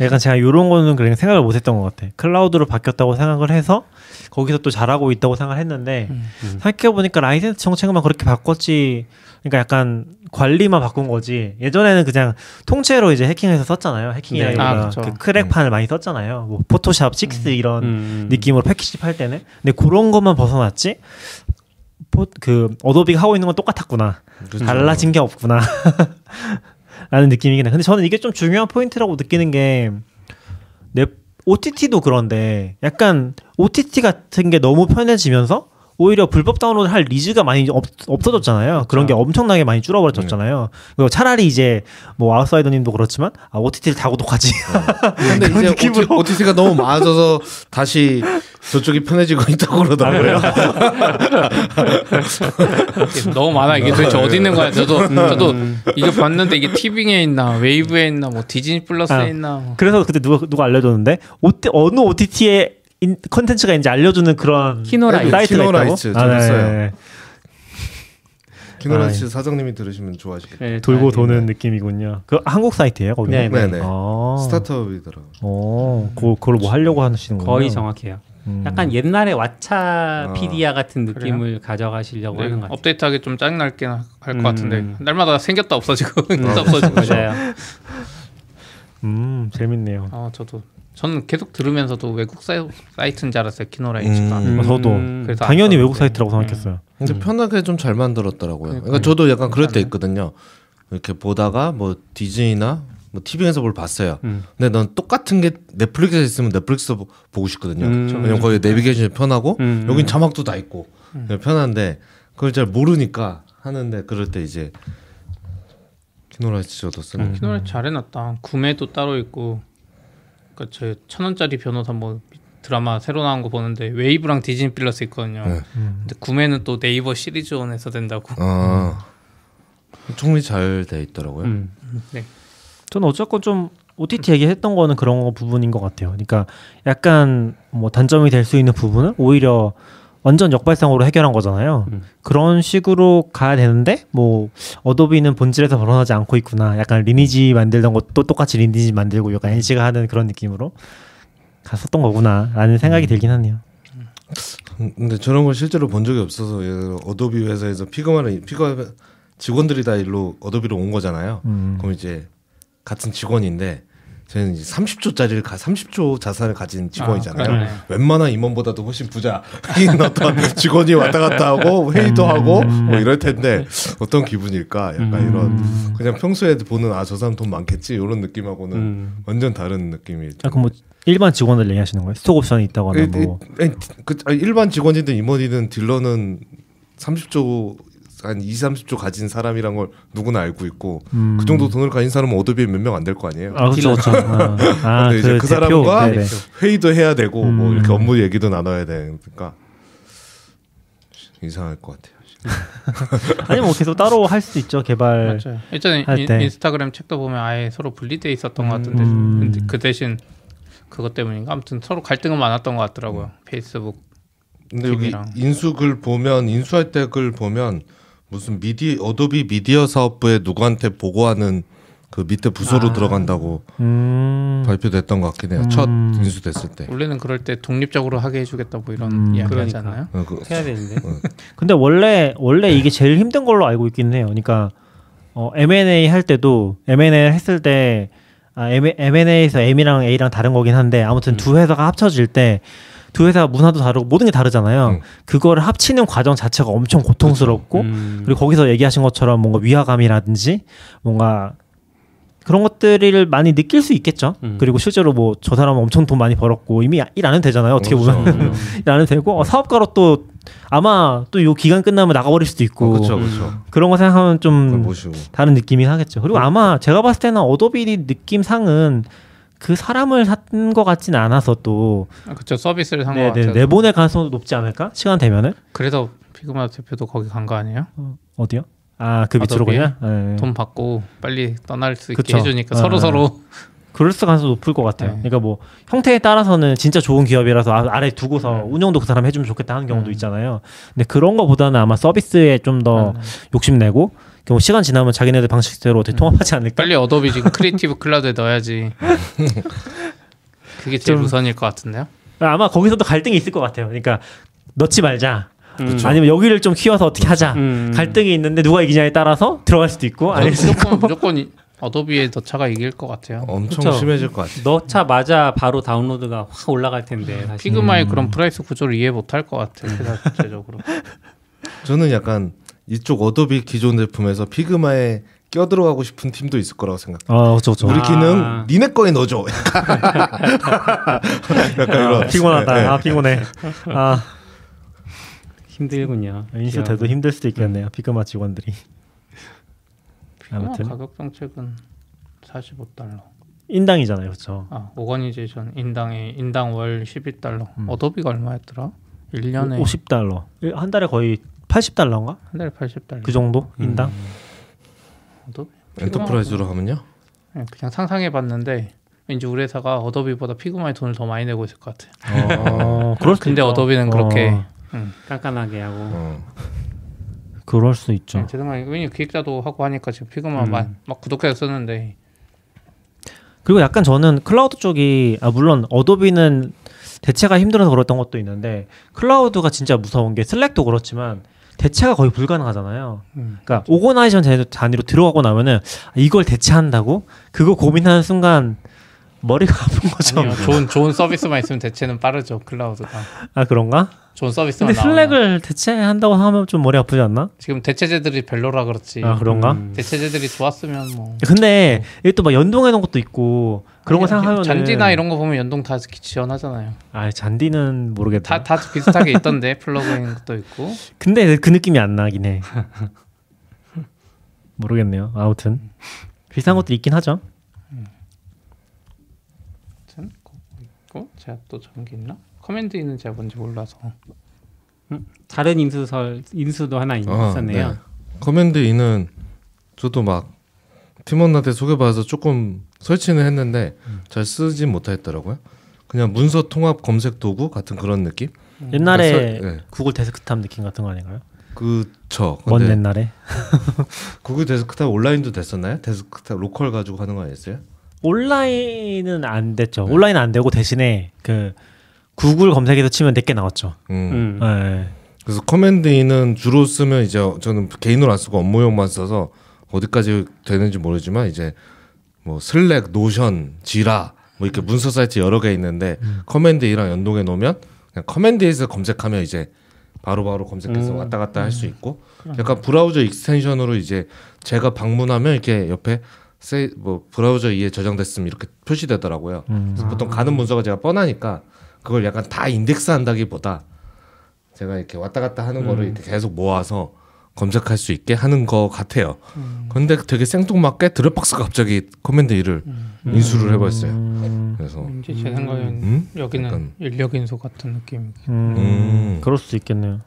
약간 제가 이런 거는 그냥 생각을 못했던 것 같아. 클라우드로 바뀌었다고 생각을 해서 거기서 또 잘하고 있다고 생각을 했는데 음. 생각해 보니까 라이센스 정책만 그렇게 바꿨지. 그러니까 약간 관리만 바꾼 거지. 예전에는 그냥 통째로 이제 해킹해서 썼잖아요. 해킹이 네. 아니라 아, 그쵸. 그 crack판을 많이 썼잖아요. 뭐 포토샵 6 이런 음. 느낌으로 패키지 팔 때는. 근데 그런 것만 벗어났지. 포, 그 어도비가 하고 있는 건 똑같았구나. 그렇죠. 달라진 게 없구나. 라는 느낌이긴 해. 근데 저는 이게 좀 중요한 포인트라고 느끼는 게 내 OTT도 그런데 약간 OTT 같은 게 너무 편해지면서 오히려 불법 다운로드 할 리즈가 많이 없, 없어졌잖아요. 그런 게 엄청나게 많이 줄어버렸잖아요. 그리고 차라리 이제 뭐 아웃사이더님도 그렇지만 아 OTT를 다 구독하지. 근데 그런 이제 느낌으로. OTT가 너무 많아져서 다시 저쪽이 편해지고 있다고 그러더라고요. 너무 많아 이게 도대체 어디 있는 거야? 저도 저도 이거 봤는데 이게 티빙에 있나 웨이브에 있나 뭐 디즈니 플러스에 아. 있나 뭐. 그래서 그때 누가 누가 알려줬는데 어느 OTT에 컨텐츠가 있는지 알려주는 그런 키노라이츠. 사이트가 있다고. 키노라이츠 저도 써요. 네. 키노라이츠 사장님이 들으시면 좋아하시겠다. 네, 돌고 다- 도는 느낌이군요. 그 한국 사이트예요, 거기. 네, 네. 네네. 아. 스타트업이더라고요. 어, 그 그걸 뭐 하려고 하시는군요. 거의 정확해요. 음. 약간 옛날에 아. 왓챠 피디아 같은 느낌을 가져가시려고 네, 하는 것 같아요. 업데이트하기 좀 짜증 날긴 할것 음. 같은데 날마다 생겼다 없어지고 음, 생겼다 없어지고. 맞아요. 음, 재밌네요. 아 저도 저는 계속 들으면서도 외국 사이, 사이트인 줄 알았어요 키노라이츠가. 음. 어, 저도 그래서 당연히 안 외국. 사이트라고 생각했어요. 근데 편하게 좀 잘 만들었더라고요. 그러니까 저도 약간 그럴 때. 있거든요. 이렇게 보다가 뭐 디즈니나 뭐 TV에서 뭘 봤어요. 음. 근데 넌 똑같은 게 넷플릭스에 있으면 넷플릭스 보- 보고 싶거든요. 음. 왜냐면 거기 내비게이션이 편하고 음. 여긴 자막도 다 있고 네, 편한데 그걸 잘 모르니까 하는데 그럴 때 이제 키노라이츠 저도 쓰는. 음. 키노라이츠 잘해놨다. 구매도 따로 있고. 그러니까 저 천 원짜리 변호사 뭐 드라마 새로 나온 거 보는데 웨이브랑 디즈니 플러스 있거든요. 네. 근데 구매는 또 네이버 시리즈온에서 된다고. 아 총리 잘돼 있더라고요. 음. 네. 저는 어쨌건 좀 OTT 얘기했던 거는 그런 거 부분인 것 같아요. 그러니까 약간 뭐 단점이 될 수 있는 부분은 오히려 완전 역발상으로 해결한 거잖아요. 음. 그런 식으로 가야 되는데 뭐 어도비는 본질에서 벗어나지 않고 있구나. 약간 리니지 만들던 것도 똑같이 리니지 만들고 약간 NC가 하는 그런 느낌으로 갔었던 거구나라는 생각이 들긴 하네요. 음, 근데 저런 걸 실제로 본 적이 없어서 어도비 회사에서 피그마를 피그마 직원들이 다 일로 어도비로 온 거잖아요. 음. 그럼 이제 같은 직원인데 저희는 이제 30조짜리를 가 30조 자산을 가진 직원이잖아요. 아. 웬만한 임원보다도 훨씬 부자인 어떤 직원이 왔다 갔다 하고 회의도 하고 뭐 이럴 텐데 어떤 기분일까? 약간 음. 이런 그냥 평소에 보는 아 저 사람 돈 많겠지 이런 느낌하고는 음. 완전 다른 느낌이. 아, 그럼 뭐 일반 직원들 얘기하시는 거예요? 스톡 옵션이 있다거나 뭐. 에, 에, 그, 아니, 일반 직원이든 임원이든 딜러는 30조 한 2, 30조 가진 사람이란 걸 누구나 알고 있고 음. 그 정도 돈을 가진 사람은 어도비에 몇 명 안 될 거 아니에요. 아 그렇죠 그렇죠. 아, 아, 근데 이제 그 대표. 사람과 네네. 회의도 해야 되고 뭐 음. 이렇게 업무 얘기도 나눠야 되니까 이상할 것 같아요. 아니 뭐 계속 따로 할 수도 있죠 개발. 맞아요. 예전에 할 인, 때. 인스타그램 책도 보면 아예 서로 분리돼 있었던 것 같은데 음. 근데 그 대신 그것 때문인가 아무튼 서로 갈등은 많았던 것 같더라고요. 페이스북 근데 여기. 인수글 보면 인수할 때 글 보면 무슨 미디 어도비 미디어 사업부에 누구한테 보고하는 그 밑에 부서로 아. 들어간다고 음. 발표됐던 것 같긴 해요. 음. 첫 인수됐을 때. 원래는 그럴 때 독립적으로 하게 해주겠다 뭐 이런 음. 이야기 하지 그러니까. 않나요? 어, 그, 해야 되는데. 근데 원래 원래 이게 제일 힘든 걸로 알고 있긴 해요. 그러니까 어, M&A 할 때도 M&A 했을 때 아, M&A에서 M이랑 A랑 다른 거긴 한데 아무튼 두 회사가 합쳐질 때 두 회사 문화도 다르고 모든 게 다르잖아요. 음. 그거를 합치는 과정 자체가 엄청 고통스럽고 음. 그리고 거기서 얘기하신 것처럼 뭔가 위화감이라든지 뭔가 그런 것들을 많이 느낄 수 있겠죠. 음. 그리고 실제로 뭐 저 사람은 엄청 돈 많이 벌었고 이미 일 안 해도 되잖아요. 어떻게 보면 그렇죠. 음. 일 안 해도 되고 어, 사업가로 또 아마 또 요 기간 끝나면 나가버릴 수도 있고 그렇죠, 그렇죠. 그런 거 생각하면 좀. 다른 느낌이 하겠죠. 그리고 아마 제가 봤을 때는 어도비 느낌상은 그 사람을 산 것 같지는 않아서 또 아, 그쵸 서비스를 산것 네. 네, 내보낼 가능성도 높지 않을까? 시간 되면은 그래서 피그마 대표도 거기 간 거 아니에요? 어, 어디요? 아 그 밑으로? 그냥 네. 돈 받고 빨리 떠날 수 있게 그쵸. 해주니까 아, 서로 서로 그럴 수 가능성 높을 것 같아요. 네. 그러니까 뭐 형태에 따라서는 진짜 좋은 기업이라서 아- 아래 두고서 네. 운영도 그 사람 해주면 좋겠다 하는 경우도 음. 있잖아요. 근데 그런 거보다는 아마 서비스에 좀더 네. 욕심내고 뭐 시간 지나면 자기네들 방식대로 어떻게 통합하지 않을까? 빨리 어도비 지금 크리에이티브 클라우드에 넣어야지. 그게 제일 좀- 우선일 것 같은데요. 아마 거기서도 갈등이 있을 것 같아요. 그러니까 넣지 말자. 음. 아니면 여기를 좀 키워서 어떻게 하자. 음. 갈등이 있는데 누가 이기냐에 따라서 들어갈 수도 있고 있고. 무조건 무조건 이- 어도비의 더 차가 이길 것 같아요. 엄청 그쵸. 심해질 것 같아요. 넣자마자 바로 다운로드가 확 올라갈 텐데 사실. 피그마의 그런 price 구조를 이해 못할 것 같아요. 자체적으로. 저는 약간 이쪽 어도비 기존 제품에서 피그마에 껴들어가고 싶은 팀도 있을 거라고 생각해요. 어, 그렇죠, 그렇죠. 우리 아. 기능 니네 거에 넣어줘. 약간 이런. 피곤하다. 네, 네. 아 피곤해. 아 힘들군요. 인수 돼도 힘들 수도 있겠네요. 피그마 직원들이. 피그마 아무튼 가격 정책은 45달러. 인당이잖아요, 그렇죠. 아 organization 인당에 인당 월 11달러. 음. 어도비가 얼마였더라? 1년에 50달러. 한 달에 거의 80달러인가? 한 달에 80달러. 그 정도 인당. 어도비? enterprise로 하면요? 네, 그냥 상상해 봤는데 왠지 우리 회사가 어도비보다 피그마에 돈을 더 많이 내고 있을 것 같아. 어, 그럴 수도 근데 있죠. 어도비는 그렇게 어, 음. 깐깐하게 하고. 어. 그럴 수 있죠. 네, 제 생각에 왜냐면 기획자도 하고 하니까 지금 피그마 음. 막, 막 구독해서 쓰는데 그리고 약간 저는 클라우드 쪽이 아 물론 어도비는 대체가 힘들어서 그랬던 것도 있는데 클라우드가 진짜 무서운 게 슬랙도 그렇지만 대체가 거의 불가능하잖아요. 음. 그러니까 오거나이션 단- 단위로 들어가고 나면은 아, 이걸 대체한다고 그거 고민하는 순간 머리가 아픈 거죠. 아니요, 좋은 좋은 서비스만 있으면 대체는 빠르죠 클라우드가 아 그런가? 좋은 서비스만 근데 나오면 슬랙을 대체한다고 하면 좀 머리 아프지 않나? 지금 대체제들이 별로라 그렇지 아 그런가? 음. 대체제들이 좋았으면 뭐 근데 이게 또 막 연동해 놓은 것도 있고 그런 거 생각하면 잔디나 이런 거 보면 연동 다 지원하잖아요 아 잔디는 모르겠다. 다 다 비슷하게 있던데 플러그인 것도 있고 근데 그 느낌이 안 나긴 해. 모르겠네요. 아무튼 비슷한 것도 있긴 하죠. 아무튼 그거 있고 제가 또 적은 게 있나? 커맨드 E는 제가 뭔지 몰라서 다른 인수설 인수도 하나 있- 아, 있었네요. 네. 커맨드 E는 저도 막 팀원한테 소개받아서 조금 설치는 했는데 잘 쓰진 못하겠더라고요. 그냥 문서 통합 검색 도구 같은 그런 느낌? 옛날에 그러니까 설- 네. 구글 데스크탑 느낌 같은 거 아닌가요? 그쵸. 먼 옛날에 구글 데스크탑 온라인도 됐었나요? 데스크탑 로컬 가지고 하는 거 아니었어요? 온라인은 안 됐죠. 네. 온라인은 안 되고 대신에 그 구글 검색에서 치면 몇 개 나왔죠. 음. 음. 네. 그래서 커맨드 E는 주로 쓰면 이제 저는 개인으로 안 쓰고 업무용만 써서 어디까지 되는지 모르지만 이제 뭐 Slack, Notion, Jira 뭐 이렇게 문서 사이트 여러 개 있는데 Command E랑 연동해 놓으면 그냥 Command E에서 검색하면 이제 바로바로 검색해서 음. 왔다 갔다 할 수 있고 약간 브라우저 extension으로 이제 제가 방문하면 이렇게 옆에 세, 뭐 브라우저 E에 저장됐음 이렇게 표시되더라고요. 그래서 보통 가는 문서가 제가 뻔하니까 그걸 약간 다 인덱스 한다기보다 제가 이렇게 왔다 갔다 하는 거를 이렇게 계속 모아서 검색할 수 있게 하는 거 같아요. 근데 되게 생뚱맞게 Dropbox가 갑자기 Command E를 인수를 해버렸어요. 음, 그래서 제 생각엔 음? 여기는 약간- 인력 인수 같은 느낌 음, 음. 그럴 수도 있겠네요.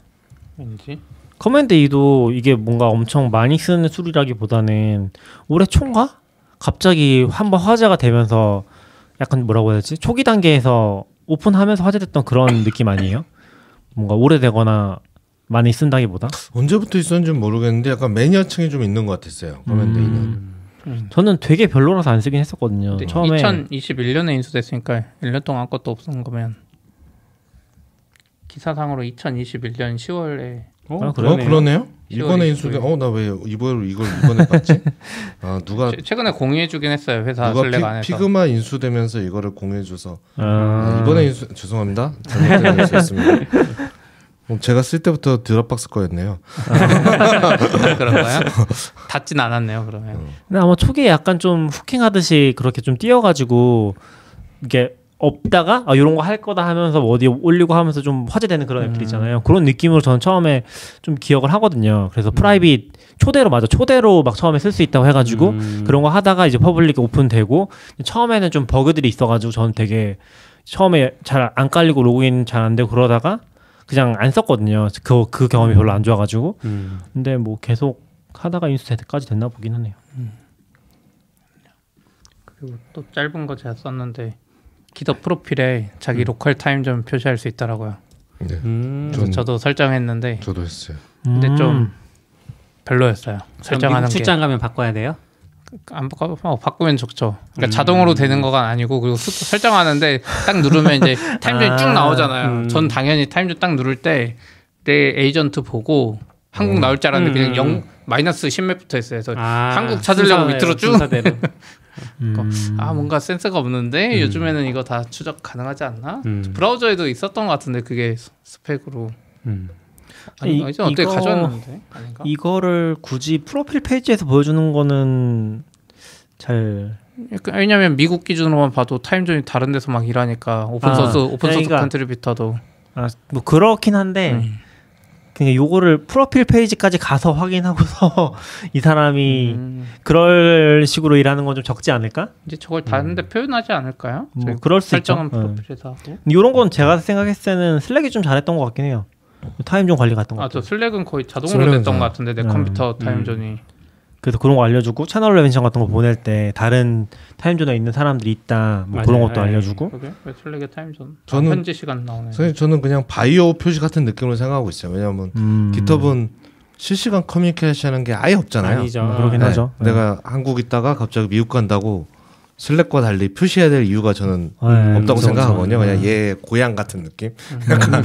왠지 Command E도 이게 뭔가 엄청 많이 쓰는 툴이라기보다는 올해 초인가 갑자기 한번 화제가 되면서 약간 뭐라고 해야 되지 초기 단계에서 오픈하면서 화제됐던 그런 느낌 아니에요? 뭔가 오래되거나 많이 쓴다기보다 언제부터 있었는지 모르겠는데 약간 매니아층이 좀 있는 것 같았어요. Command E는. 음. 저는 되게 별로라서 안 쓰긴 했었거든요. 근데 처음에 2021년에 인수됐으니까 1년 동안 아무것도 없는 거면 기사상으로 2021년 10월에 어, 아, 어 그러네요. 그러네요. 10월 이번에 인수돼. 29일. 어 나 왜 이번 이걸 이번에 봤지? 아 누가 최근에 공유해주긴 했어요 회사 누가 Slack 피, 안에서 Figma 인수되면서 이거를 공유해줘서 아, 아, 이번에 인수 죄송합니다. 잘못된 인수했습니다. 어, 제가 쓸 때부터 Dropbox 거였네요. 그런가요? 닫진 않았네요 그러면 근데 아마 초기에 약간 좀 hooking하듯이 그렇게 좀 띄어가지고 이게 없다가 아 이런 거 할 거다 하면서 뭐 어디 올리고 하면서 좀 화제되는 그런 애들 있잖아요. 그런 느낌으로 저는 처음에 좀 기억을 하거든요. 그래서 private 초대로 맞아 초대로 막 처음에 쓸 수 있다고 해가지고 음. 그런 거 하다가 이제 public 오픈되고 처음에는 좀 버그들이 있어가지고 저는 되게 처음에 잘 안 깔리고 로그인 잘 안 되고 그러다가 그냥 안 썼거든요. 그, 그 경험이 별로 안 좋아가지고 음. 근데 뭐 계속 하다가 인수 때까지 됐나 보긴 하네요. 그리고 또 짧은 거 제가 썼는데 GitHub 프로필에 자기 local time 좀 표시할 수 있더라고요 네, 음. 전- 저도 설정했는데 저도 했어요. 근데 음. 좀 별로였어요 설정하는 미국에 출장 가면 바꿔야 돼요? 안 바꿔 어, 바꾸면 좋죠. 그러니까 음. 자동으로 되는 거가 아니고 그리고 수, 설정하는데 딱 누르면 이제 timezone이 쭉 아, 나오잖아요. 음. 전 당연히 timezone 딱 누를 때 내 에이전트 보고 한국 나올 줄 알았는데 음. 그냥 영 마이너스 10맵부터 했어요. 그래서 아, 한국 찾으려고 순서대로, 밑으로 쭉. 음. 아 뭔가 센스가 없는데 요즘에는 이거 다 추적 가능하지 않나? 음. 브라우저에도 있었던 것 같은데 그게 스- 스펙으로 음. 아니 이- 이제 어떻게 이거- 가져왔는데 아닌가? 이거를 굳이 프로필 페이지에서 보여주는 거는 잘 그러니까 왜냐면 미국 기준으로만 봐도 timezone이 다른 데서 막 일하니까 오픈 아, source open source 그러니까- contributor도 아, 뭐 그렇긴 한데 음. 그냥 요거를 프로필 페이지까지 가서 확인하고서 이 사람이 음, 그럴 식으로 일하는 건 좀 적지 않을까? 이제 저걸 다른데 표현하지 않을까요? 뭐 그럴 수 설정은 있죠. 어. 프로필에서 하고. 이런 건 제가 생각했을 때는 Slack이 좀 잘했던 것 같긴 해요. timezone 관리 같은 거. 아 저 Slack은 거의 자동으로 Slack은 됐던 잘- 것 같은데 내 음, 컴퓨터 timezone이 그래서 그런 거 알려주고 채널 mention 같은 거 보낼 때 다른 timezone에 있는 사람들이 있다. 뭐 그런. 것도 네. 알려주고. 그게 왜 Slack의 timezone? 저는- 아, 현지 시간 나오네. 사실 저는 그냥 바이오 표시 같은 느낌으로 생각하고 있어요. 왜냐하면 음. GitHub는 실시간 커뮤니케이션하는 게 아예 없잖아요. 아니죠. 뭐 그러긴 네, 하죠. 네. 내가 한국 있다가 갑자기 미국 간다고 Slack과 달리 표시해야 될 이유가 저는 네, 없다고 그쵸, 생각하거든요. 그쵸. 그냥 얘 고향 같은 느낌. 약간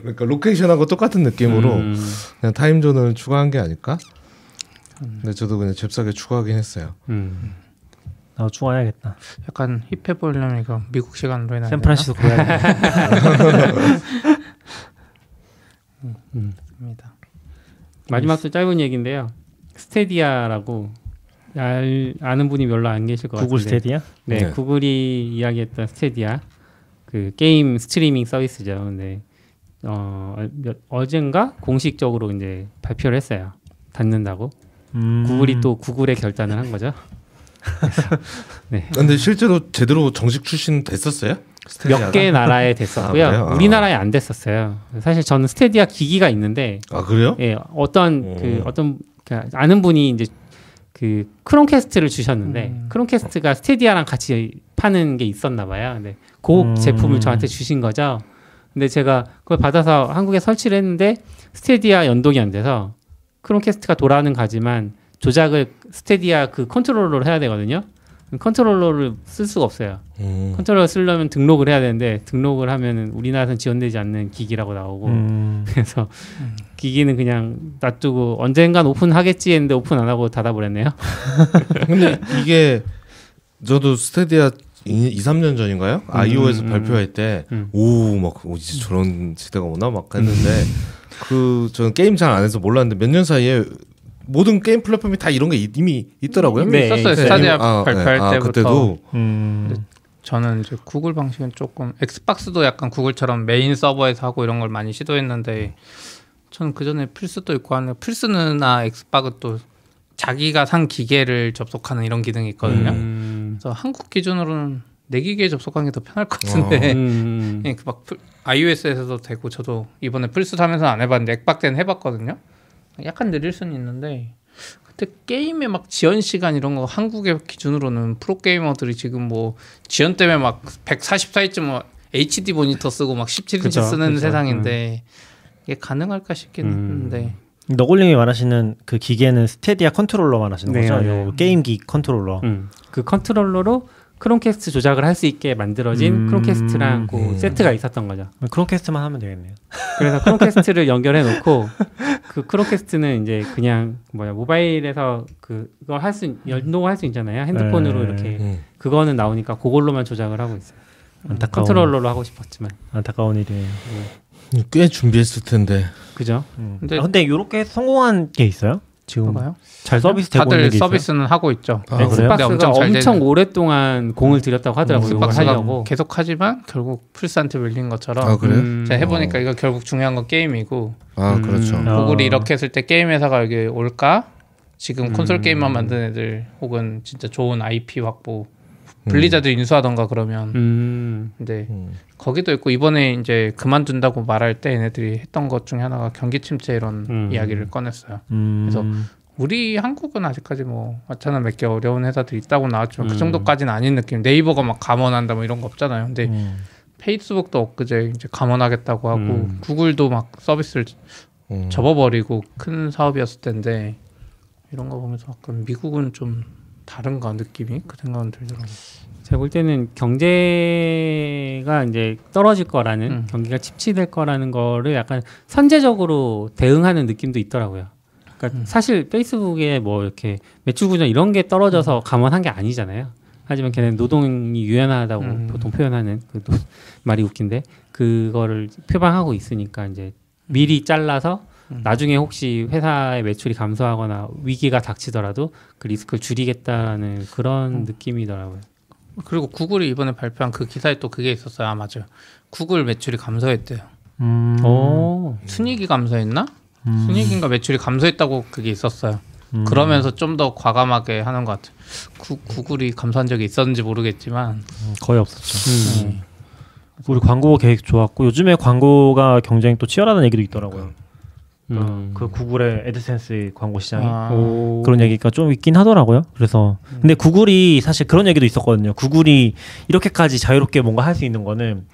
그러니까 location하고 똑같은 느낌으로 음. 그냥 timezone을 추가한 게 아닐까? 근데 저도 그냥 잽싸게 추가하긴 했어요. 음. 나도 추가해야겠다. 약간 힙해 보이려면 이거 미국 시간으로 해놔야 샌프란시스코 가야겠다. 됩니다. 마지막도 짧은 얘기인데요. Stadia라고 알, 아는 분이 별로 안 계실 것 구글 같은데. Stadia? 네, 네. 구글이 이야기했던 Stadia 그 게임 스트리밍 서비스죠. 근데 어 몇, 어젠가 공식적으로 이제 발표를 했어요. 닫는다고. 음. 구글이 또 구글의 결단을 한 거죠. 근데 실제로 제대로 정식 출신 됐었어요? 스테디아가? 몇개 나라에 됐었고요. 아? 아. 우리나라에 안 됐었어요. 사실 저는 스테디아 기기가 있는데 아 그래요? 예, 어떤 오. 그 어떤 그 아는 분이 이제 그 크롬캐스트를 주셨는데 음. 크롬캐스트가 스테디아랑 같이 파는 게 있었나 봐요. 근데 그 음. 제품을 저한테 주신 거죠. 근데 제가 그걸 받아서 한국에 설치를 했는데 Stadia 연동이 안 돼서 Chromecast가 돌아는 가지만 조작을 Stadia 그 controller로 해야 되거든요. controller를 쓸 수가 없어요. 음. 컨트롤러 쓰려면 등록을 해야 되는데 등록을 하면은 우리나라에서는 지원되지 않는 기기라고 나오고 음. 그래서 기기는 그냥 놔두고 언젠간 오픈하겠지 했는데 오픈 안 하고 닫아버렸네요. 근데 이게 저도 Stadia 2, 3년 전인가요? iOS 음, 음, 발표할 때 음. 오 막 이제 저런 시대가 오나 막 했는데 그 저는 게임 잘 안 해서 몰랐는데 몇 년 사이에 모든 게임 플랫폼이 다 이런 게 이- 이미 있더라고요. 이미 네, 있었어요. 있어요. Stadia 아, 발표할 네. 아, 때부터. 그때도 음. 저는 이제 구글 방식은 조금 Xbox도 약간 구글처럼 메인 서버에서 하고 이런 걸 많이 시도했는데 저는 그 전에 플스도 있고 하는 플스나 엑스박스는 또 자기가 산 기계를 접속하는 이런 기능이 있거든요. 음. 그래서 한국 기준으로는 내 기계에 접속하는 게 더 편할 것 같은데 음. 예, 그 막 iOS에서도 되고 저도 이번에 플스 사면서 안 해봤는데 엑박 때는 해봤거든요. 약간 느릴 수는 있는데 그때 게임의 막 지연 시간 이런 거 한국의 기준으로는 프로 게이머들이 지금 뭐 지연 때문에 막 144인치 뭐 HD 모니터 쓰고 막 17인치 그쵸, 쓰는 그쵸. 세상인데 이게 가능할까 싶긴 음. 했는데 너굴님이 말하시는 그 기계는 스테디아 컨트롤러 말하시는 네, 거죠? 요 게임기 컨트롤러. 음. 그 컨트롤러로 크롬캐스트 조작을 할 수 있게 만들어진 음. 크롬캐스트랑 그 음. 세트가 있었던 거죠. 크롬캐스트만 하면 되겠네요. 그래서 크롬캐스트를 연결해 놓고 그 크롬캐스트는 이제 그냥 뭐야 모바일에서 그걸 할 수 연동할 수 있잖아요. 핸드폰으로 네. 이렇게 음. 그거는 나오니까 그걸로만 조작을 하고 있어요. 안타까운 컨트롤러로 하고 싶었지만 안타까운 일이에요. 꽤 준비했을 텐데 그죠? 음. 근데- 아, 근데 이렇게 성공한 게 있어요? 지금 봐봐요. 잘 서비스 되고 다들? 서비스는 하고 있죠. 아, 네, 엑스박스가 엄청 엄청, 오랫동안 공을 들였다고 하더라고요. 엑스박스가 하려고. 계속 하지만 결국 플스한테 밀린 것처럼 아 그래요? 음. 제가 해보니까 이거 결국 중요한 건 게임이고 아 음. 그렇죠. 어. 구글이 이렇게 했을 때 게임 회사가 여기 올까? 지금 음. 콘솔 게임만 만드는 애들 혹은 진짜 좋은 IP 확보 블리자드 인수하던가 그러면 음. 근데 음. 거기도 있고 이번에 이제 그만둔다고 말할 때 얘네들이 했던 것 중에 하나가 경기 침체 이런 음. 이야기를 꺼냈어요. 음. 그래서 우리 한국은 아직까지 뭐 마찬가지 몇개 어려운 회사들이 있다고 나왔지만 음. 그 정도까지는 아닌 느낌. 네이버가 막 감원한다 뭐 이런 거 없잖아요. 근데 음. 페이스북도 엊그제 이제 감원하겠다고 하고 음. 구글도 막 서비스를 음. 접어버리고 큰 사업이었을 텐데 이런 거 보면서 약간 미국은 좀 다른가 느낌이 그 생각은 들더라고요. 제가 볼 때는 경제가 이제 떨어질 거라는 음. 경기가 침체될 거라는 거를 약간 선제적으로 대응하는 느낌도 있더라고요. 그러니까 음. 사실 페이스북에 뭐 이렇게 매출 구조 이런 게 떨어져서 감원한 게 아니잖아요. 하지만 걔는 노동이 유연하다고 음. 보통 표현하는 그 노- 말이 웃긴데 그거를 표방하고 있으니까 이제 미리 잘라서 음. 나중에 혹시 회사의 매출이 감소하거나 위기가 닥치더라도 그 리스크를 줄이겠다는 그런 음. 느낌이더라고요. 그리고 구글이 이번에 발표한 그 기사에 또 그게 있었어요. 아 맞아요. 구글 매출이 감소했대요. 음. 오. 순이익이 감소했나? 음. 순이익인가 매출이 감소했다고 그게 있었어요. 음. 그러면서 좀 더 과감하게 하는 것 같아요. 구, 구글이 감소한 적이 있었는지 모르겠지만 음, 거의 없었죠. 음. 우리 광고 계획 좋았고 요즘에 광고가 경쟁이 또 치열하다는 얘기도 있더라고요. 음. 그 구글의 애드센스 광고 시장이 아, 오. 그런 얘기가 좀 있긴 하더라고요. 그래서 근데 구글이 사실 그런 얘기도 있었거든요. 구글이 이렇게까지 자유롭게 뭔가 할 수 있는 거는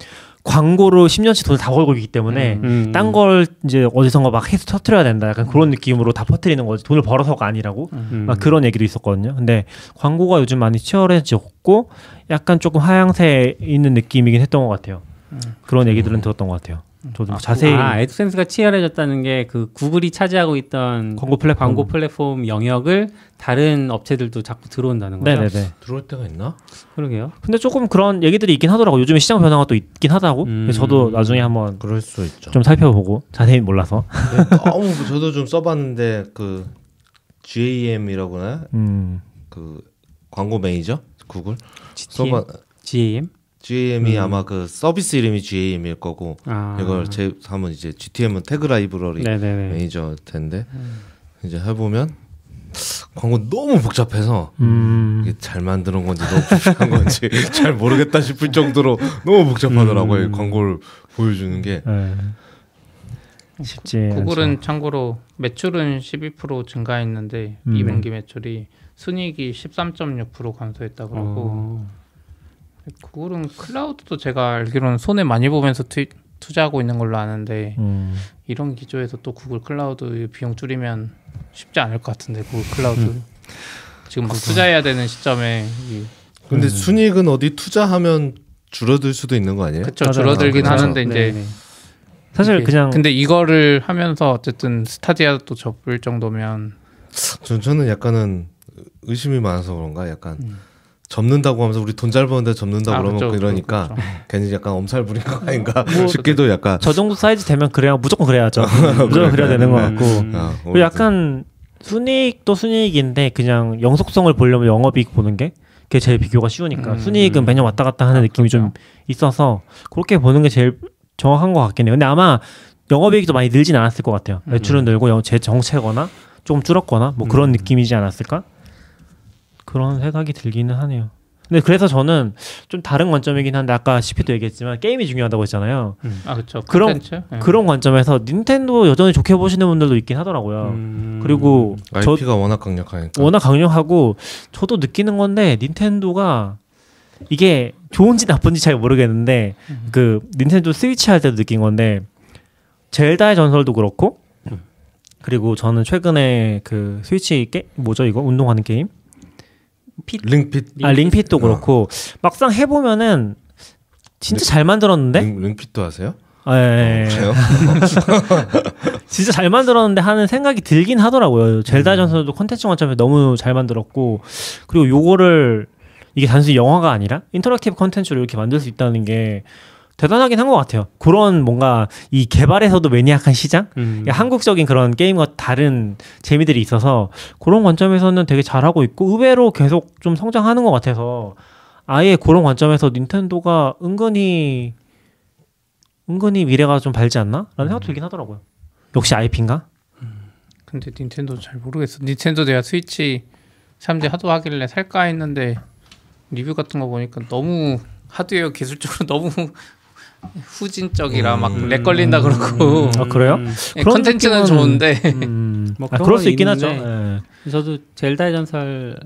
광고로 10년치 돈을 다 걸고 있기 때문에 음. 딴걸 이제 어디선가 막 해서 터트려야 된다. 약간 그런 느낌으로 다 퍼트리는 거지. 돈을 벌어서가 아니라고. 음. 막 그런 얘기도 있었거든요. 근데 광고가 요즘 많이 치열해졌고 약간 조금 하향세에 있는 느낌이긴 했던 것 같아요. 음. 그런 얘기들은 들었던 것 같아요. 저도 아, 자세히 아, 애드센스가 치열해졌다는 게 그 구글이 차지하고 있던 광고 플랫폼 광고 플랫폼 영역을 다른 업체들도 자꾸 들어온다는 거죠. 네네네. 들어올 때가 있나? 그러게요. 근데 조금 그런 얘기들이 있긴 하더라고. 요즘에 시장 변화가 또 있긴 하다고. 음. 그래서 저도 나중에 한번 그럴 수 있죠. 좀 살펴보고 자세히 몰라서. 네, 너무 저도 좀 써봤는데 그 GAM이라고나 음. 그 광고 매니저 구글 GTM? 써봐 GAM? GAM이 음. 아마 그 서비스 이름이 GAM일 거고 아. 이걸 제 하면 이제 GTM은 태그 라이브러리 네네네. 매니저 텐데 이제 해보면 광고 너무 복잡해서 음. 이게 잘 만드는 건지 너무 복잡한 건지 잘 모르겠다 싶을 정도로 너무 복잡하더라고요. 음. 이 광고를 보여주는 게. 네. 쉽지 구글은 않죠. 참고로 매출은 12% 증가했는데 음. 2분기 매출이 순이익이 13.6% 감소했다 그러고 어. 구글은 클라우드도 제가 알기로는 손해 많이 보면서 투, 투자하고 있는 걸로 아는데 음. 이런 기조에서 또 구글 클라우드 비용 줄이면 쉽지 않을 것 같은데 구글 클라우드 음. 지금 막 투자해야 되는 시점에 이, 근데 순이익은 어디 투자하면 줄어들 수도 있는 거 아니에요? 맞아요. 줄어들긴 아, 그렇죠. 하는데 이제 네네. 사실 그냥 근데 이거를 하면서 어쨌든 스타디아도 접을 정도면 전, 저는 약간은 의심이 많아서 그런가 약간 음. 접는다고 하면서 우리 돈 잘 버는데 접는다고 아, 그러면 그쵸, 이러니까 그쵸. 괜히 약간 엄살 부린 거 아닌가 뭐 싶기도 약간 저 정도 사이즈 되면 그래야 무조건 그래야죠. 무조건 그래야 되는 것 같고. 음. 아, 그리고 약간 순이익도 순이익인데 그냥 영속성을 보려면 영업이익 보는 게 그게 제일 비교가 쉬우니까 음. 순이익은 매년 왔다 갔다 하는 아, 느낌이 좀 그렇죠. 있어서 그렇게 보는 게 제일 정확한 것 같긴 해요. 근데 아마 영업이익도 많이 늘진 않았을 것 같아요. 음. 매출은 늘고 영- 제 정체거나 조금 줄었거나 뭐 그런 음. 느낌이지 않았을까? 그런 생각이 들기는 하네요. 근데 그래서 저는 좀 다른 관점이긴 한데 아까 CP도 얘기했지만 게임이 중요하다고 했잖아요. 아 그렇죠 그런-? 예. 그런 관점에서 닌텐도 여전히 좋게 보시는 분들도 있긴 하더라고요. 음. 그리고 저 IP가 워낙 강력하니까 워낙 강력하고 저도 느끼는 건데 닌텐도가 이게 좋은지 나쁜지 잘 모르겠는데 음. 그 닌텐도 스위치 할 때도 느낀 건데 젤다의 전설도 그렇고 그리고 저는 최근에 그 스위치 게 뭐죠 이거 운동하는 게임 링핏 아 링핏도 그렇고 막상 해보면은 진짜 잘 만들었는데 링, 링핏도 하세요? 예. 그래요? 진짜 잘 만들었는데 하는 생각이 들긴 하더라고요. 젤다 전설도 콘텐츠 관점에 너무 잘 만들었고 그리고 요거를 이게 단순히 영화가 아니라 interactive 콘텐츠로 이렇게 만들 수 있다는 게 대단하긴 한 것 같아요. 그런 뭔가 이 개발에서도 매니악한 시장, 음. 한국적인 그런 게임과 다른 재미들이 있어서 그런 관점에서는 되게 잘하고 있고 의외로 계속 좀 성장하는 것 같아서 아예 그런 관점에서 닌텐도가 은근히 은근히 미래가 좀 밝지 않나? 라는 생각 들긴 하더라고요. 역시 IP인가? 근데 닌텐도 잘 모르겠어. 닌텐도 내가 스위치 사람들이 하도 하길래 살까 했는데 리뷰 같은 거 보니까 너무 하드웨어 기술적으로 너무 후진적이라 막 lag 걸린다 그러고 아, 그래요? 음. 예, 그런 컨텐츠는 느낌은- 좋은데 음, 뭐 아, 그런 그럴 수건 있긴 하죠. 있는데 예. 저도 젤다의 전설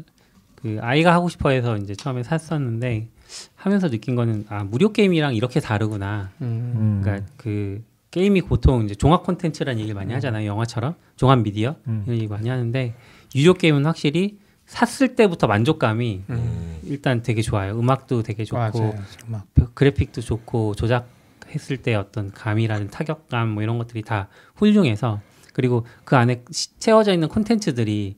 그 아이가 하고 싶어해서 이제 처음에 샀었는데 하면서 느낀 거는 아 무료 게임이랑 이렇게 다르구나. 음, 음. 그러니까 그 게임이 보통 이제 종합 콘텐츠라는 얘기를 많이 하잖아요. 영화처럼 종합 미디어 음. 이런 얘기 많이 하는데 유료 게임은 확실히 샀을 때부터 만족감이 음. 일단 되게 좋아요. 음악도 되게 좋고 맞아요. 막 그래픽도 좋고 조작했을 때 어떤 감이라는 타격감 뭐 이런 것들이 다 훌륭해서 그리고 그 안에 시- 채워져 있는 콘텐츠들이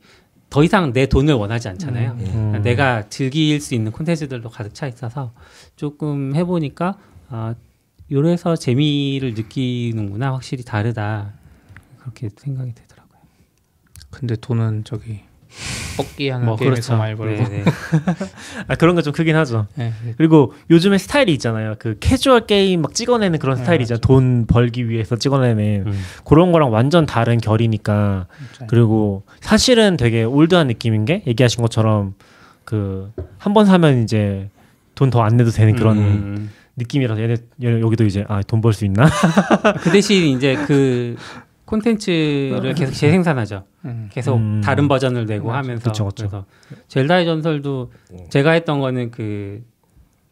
더 이상 내 돈을 원하지 않잖아요. 음. 그러니까 내가 즐길 수 있는 콘텐츠들도 가득 차 있어서 조금 해보니까 아 요래서 재미를 느끼는구나 확실히 다르다 그렇게 생각이 되더라고요. 근데 돈은 저기 뽑기 하는 뭐 게임에서 많이 벌고. 네, 네. 아 그런 거 좀 크긴 하죠. 네. 그리고 요즘에 스타일이 있잖아요. 그 캐주얼 게임 막 찍어내는 그런 네, 스타일이죠. 돈 벌기 위해서 찍어내는 음. 그런 거랑 완전 다른 결이니까. 진짜. 그리고 사실은 되게 올드한 느낌인 게 얘기하신 것처럼 그 한 번 사면 이제 돈 더 안 내도 되는 그런 음. 느낌이라서 얘네, 얘네 여기도 이제 아 돈 벌 수 있나? 그 대신 이제 그 콘텐츠를 계속 재생산하죠. 음. 계속 음. 다른 버전을 내고 맞아. 하면서 그쵸, 그쵸. 그래서 젤다의 전설도 제가 했던 거는 그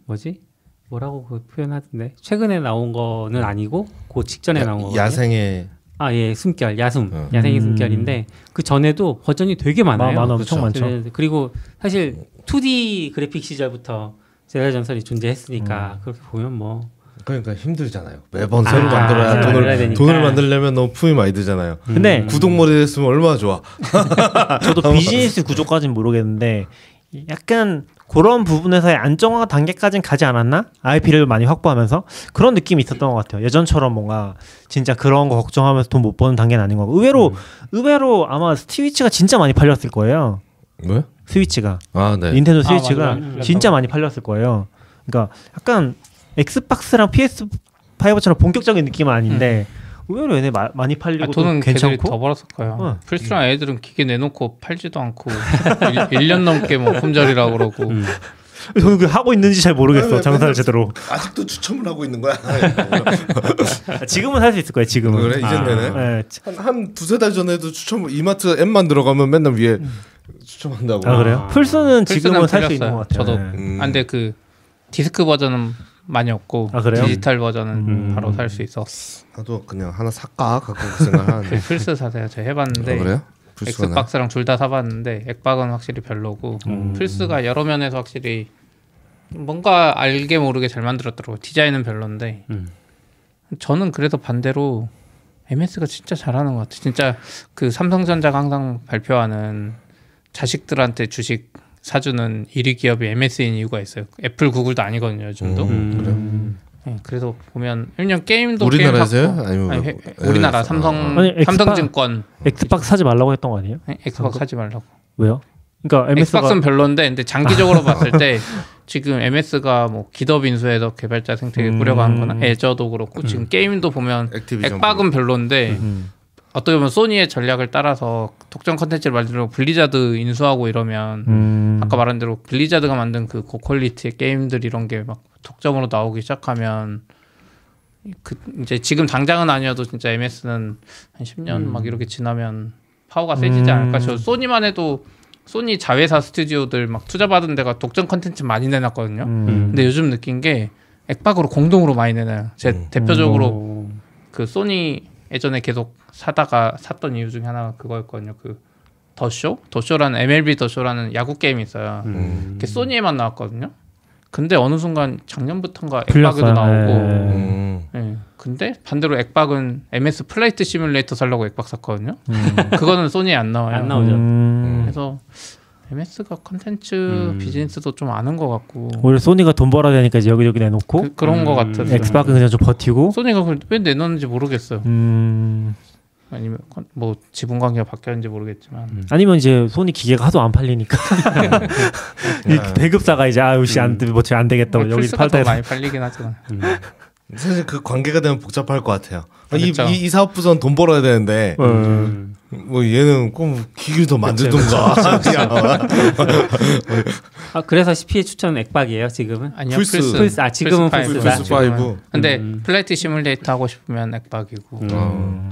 뭐지 뭐라고 그 표현하던데 최근에 나온 거는 아니고 그 직전에 나온 거거든요. 야생의 아 예 숨결 야숨 어. 야생의 음. 숨결인데 그 전에도 버전이 되게 많아요. 많아 엄청 그쵸. 많죠. 네, 그리고 사실 2D 그래픽 시절부터 젤다의 전설이 존재했으니까 그렇게 보면 뭐 그러니까 힘들잖아요. 매번 아, 새로 만들어야 새로 돈을 만들어야 되니까. 돈을 만들려면 너무 품이 많이 들잖아요. 근데 구독머리 됐으면 얼마나 좋아. 저도 비즈니스 구조까지는 모르겠는데 약간 그런 부분에서의 안정화 단계까지는 가지 않았나? IP를 많이 확보하면서 그런 느낌이 있었던 것 같아요. 예전처럼 뭔가 진짜 그런 거 걱정하면서 돈 못 버는 단계는 아닌 거고 의외로 의외로 아마 스위치가 진짜 많이 팔렸을 거예요. 왜? 스위치가 아 네. 닌텐도 아, 스위치가 맞아, 맞아. 진짜 많이 팔렸을 거예요. 그러니까 약간 엑스박스랑 PS5처럼 본격적인 느낌은 아닌데 의외로 얘네 마, 많이 팔리고 아, 또 돈은 괜찮고 더 벌었을 거예요. 어. 플스랑 애들은 기계 내놓고 팔지도 않고 1, 년 넘게 뭐 품절이라고 그러고 음. 저는 그 하고 있는지 잘 모르겠어 네, 장사를 제대로 아직도 추첨을 하고 있는 거야. 아, 지금은 할 수 있을 거예요 지금은 그래 이젠 되네. 네. 한, 한 두세 달 전에도 추첨 이마트 앱만 들어가면 맨날 위에 추첨한다고. 아 그래요? 플스는 지금은 살 수. 있는 것 같아요 저도 네. 음. 아, 근데 그 디스크 버전은 많이 없고 아, 그래요? 디지털 버전은 음. 바로 살 수 있었어. 나도 그냥 하나 살까 갖고 그 생각하는데. 그 플스 사세요. 제가 해봤는데 아, 그래요? 엑스박스랑 둘 다 사봤는데 엑박은 확실히 별로고 음. 플스가 여러 면에서 확실히 뭔가 알게 모르게 잘 만들었더라고. 디자인은 별론데 음. 저는 그래도 반대로 MS가 진짜 잘하는 것 같아. 진짜 그 삼성전자가 항상 발표하는 자식들한테 주식 사주는 1위 기업이 MS인 이유가 있어요. 애플, 구글도 아니거든요, 요즘도. 음. 네, 그래서 보면 1년 게임도 우리나라에서요? 게임 아니면 아니, 뭐- 회- 우리나라 예, 삼성 아니, 엑스박- 삼성증권 엑스박스 사지 말라고 했던 거 아니에요? 네, 엑스박스 사지 말라고. 왜요? 그러니까 MS가 엑스박스는 별론데 근데 장기적으로 봤을 때 지금 MS가 뭐 기업 인수해서 개발자 생태계 음. 꾸려가는 거나 애저도 그렇고 지금 게임도 보면. 엑박은 별론데 음. 어떻게 보면 소니의 전략을 따라서 독점 컨텐츠를 만들고 블리자드 인수하고 이러면 음. 아까 말한 대로 블리자드가 만든 그 고퀄리티의 게임들 이런 게 막 독점으로 나오기 시작하면 그 이제 지금 당장은 아니어도 진짜 MS는 한 10년 막 이렇게 지나면 파워가 세지지 음. 않을까. 저 소니만 해도 소니 자회사 스튜디오들 막 투자 받은 데가 독점 컨텐츠 많이 내놨거든요. 음. 근데 요즘 느낀 게 액박으로 공동으로 많이 내놔요. 제 음. 대표적으로 오. 그 소니 예전에 계속 사다가 샀던 이유 중에 하나가 그거였거든요. 그 더쇼? 더쇼라는 MLB 더쇼라는 야구 게임이 있어요. 음. 그게 소니에만 나왔거든요. 근데 어느 순간 작년부터인가. 엑박에도 나오고 네. 음. 예. 근데 반대로 엑박은 MS Flight Simulator 살려고 엑박 샀거든요. 음. 그거는 소니에 안 나와요. 안 나오죠. 음. 그래서 MS가 컨텐츠 음. 비즈니스도 좀 아는 것 같고 오히려 소니가 돈 벌어야 되니까 이제 여기저기 내놓고 그, 그런 음. 것 같았어요. 엑스박은 그냥 좀 버티고 소니가 그걸 왜 내놓는지 모르겠어요. 음. 아니면 컨- 뭐 지분 관계가 바뀌었는지 모르겠지만 음. 아니면 이제 소니 기계가 하도 안 팔리니까 이 야. 배급사가 이제 아유 씨 안 뭐지 안 되겠다 뭐 여기 팔다 많이 팔리긴 하잖아. 음. 사실 그 관계가 되면 복잡할 것 같아요. 이, 그렇죠. 이, 이 사업부선 돈 벌어야 되는데 음. 뭐 얘는 꼭 기계 더 만들던가. 아 그래서 CP의 추천 액박이에요 지금은? 아니요 플스. 플스. 플스, 아, 지금은 플스 플스다. 플스 5. 근데 음. 플라이트 시뮬레이터 하고 싶으면 액박이고 음. 어.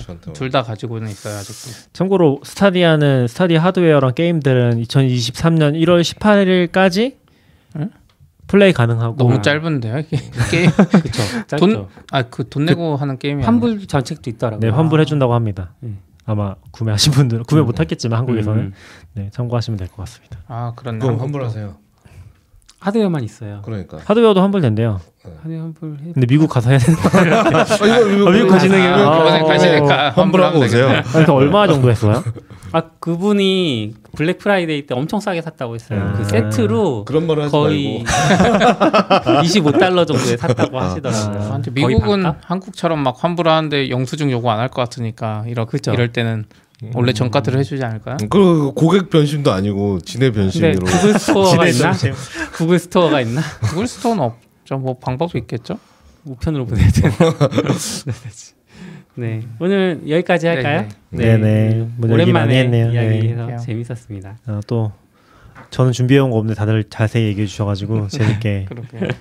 저한테 둘다 가지고는 있어요 아직도. 참고로 스타디아는 스타디아 하드웨어랑 게임들은 2023년 1월 18일까지 응? 플레이 가능하고 너무 짧은데요 이게 게임. 그렇죠. 돈- 아그돈 내고 하는 게임이 환불 정책도 있더라고요. 네, 환불해 준다고 합니다. 음. 아마 구매하신 분들은 구매 못 하겠지만 한국에서는 음. 네, 참고하시면 될 것 같습니다. 아 그렇네. 그럼. 환불하세요. 하드웨어만 있어요. 그러니까. 하드웨어도 환불된대요. 하드웨어 환불 해. 근데 미국 가서 해야 되는 아, 이거, 이거, 아, 미국 가시는 게- 이거- 아, 이번에 가시니까 환불하고 오세요. 그래서 얼마 정도 했어요? 아 그분이 블랙 프라이데이 때 엄청 싸게 샀다고 했어요. 아. 그 세트로 그런 말을 하지 거의 말고. 25달러 정도에 샀다고 하시더라고요. 아, 근데 거의 미국은? 한국처럼 막 환불하는데 영수증 요구 안 할 것 같으니까 이럴 그죠. 이럴 때는 원래 정가들을 해주지 않을까요? 그 고객 변심도 아니고 근데 변심으로. 구글 스토어가 있나? 구글 스토어가 있나? 구글 스토어는 없죠. 뭐 방법이 있겠죠. 우편으로 보내야 되나? 네 오늘 여기까지 할까요? 네, 네네. 뭐 얘기 많이 오랜만에 했네요. 이야기해서 네. 재밌었습니다. 아, 또 저는 준비해온 거 없는데 다들 자세히 얘기해 주셔가지고 재밌게.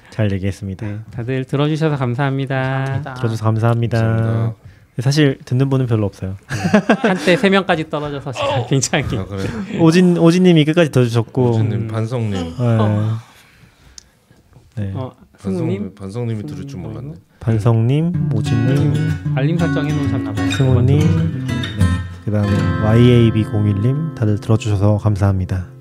잘 얘기했습니다. 네, 다들 들어주셔서 감사합니다. 감사합니다. 들어줘서 감사합니다. 감사합니다. 사실 듣는 분은 별로 없어요. 한때 세 명까지 떨어져서 지금 굉장히 아, 그래. 오진 오진님이 끝까지 들어주셨고, 오진님, 반성님. 네. 네. 어, 승우님 반성, 반성님이 들을 줄 몰랐네. 반성님, 오진님, 알림 설정 해놓으셨나봐요. 승우님, 네. 그다음에 YAB01님 다들 들어주셔서 감사합니다.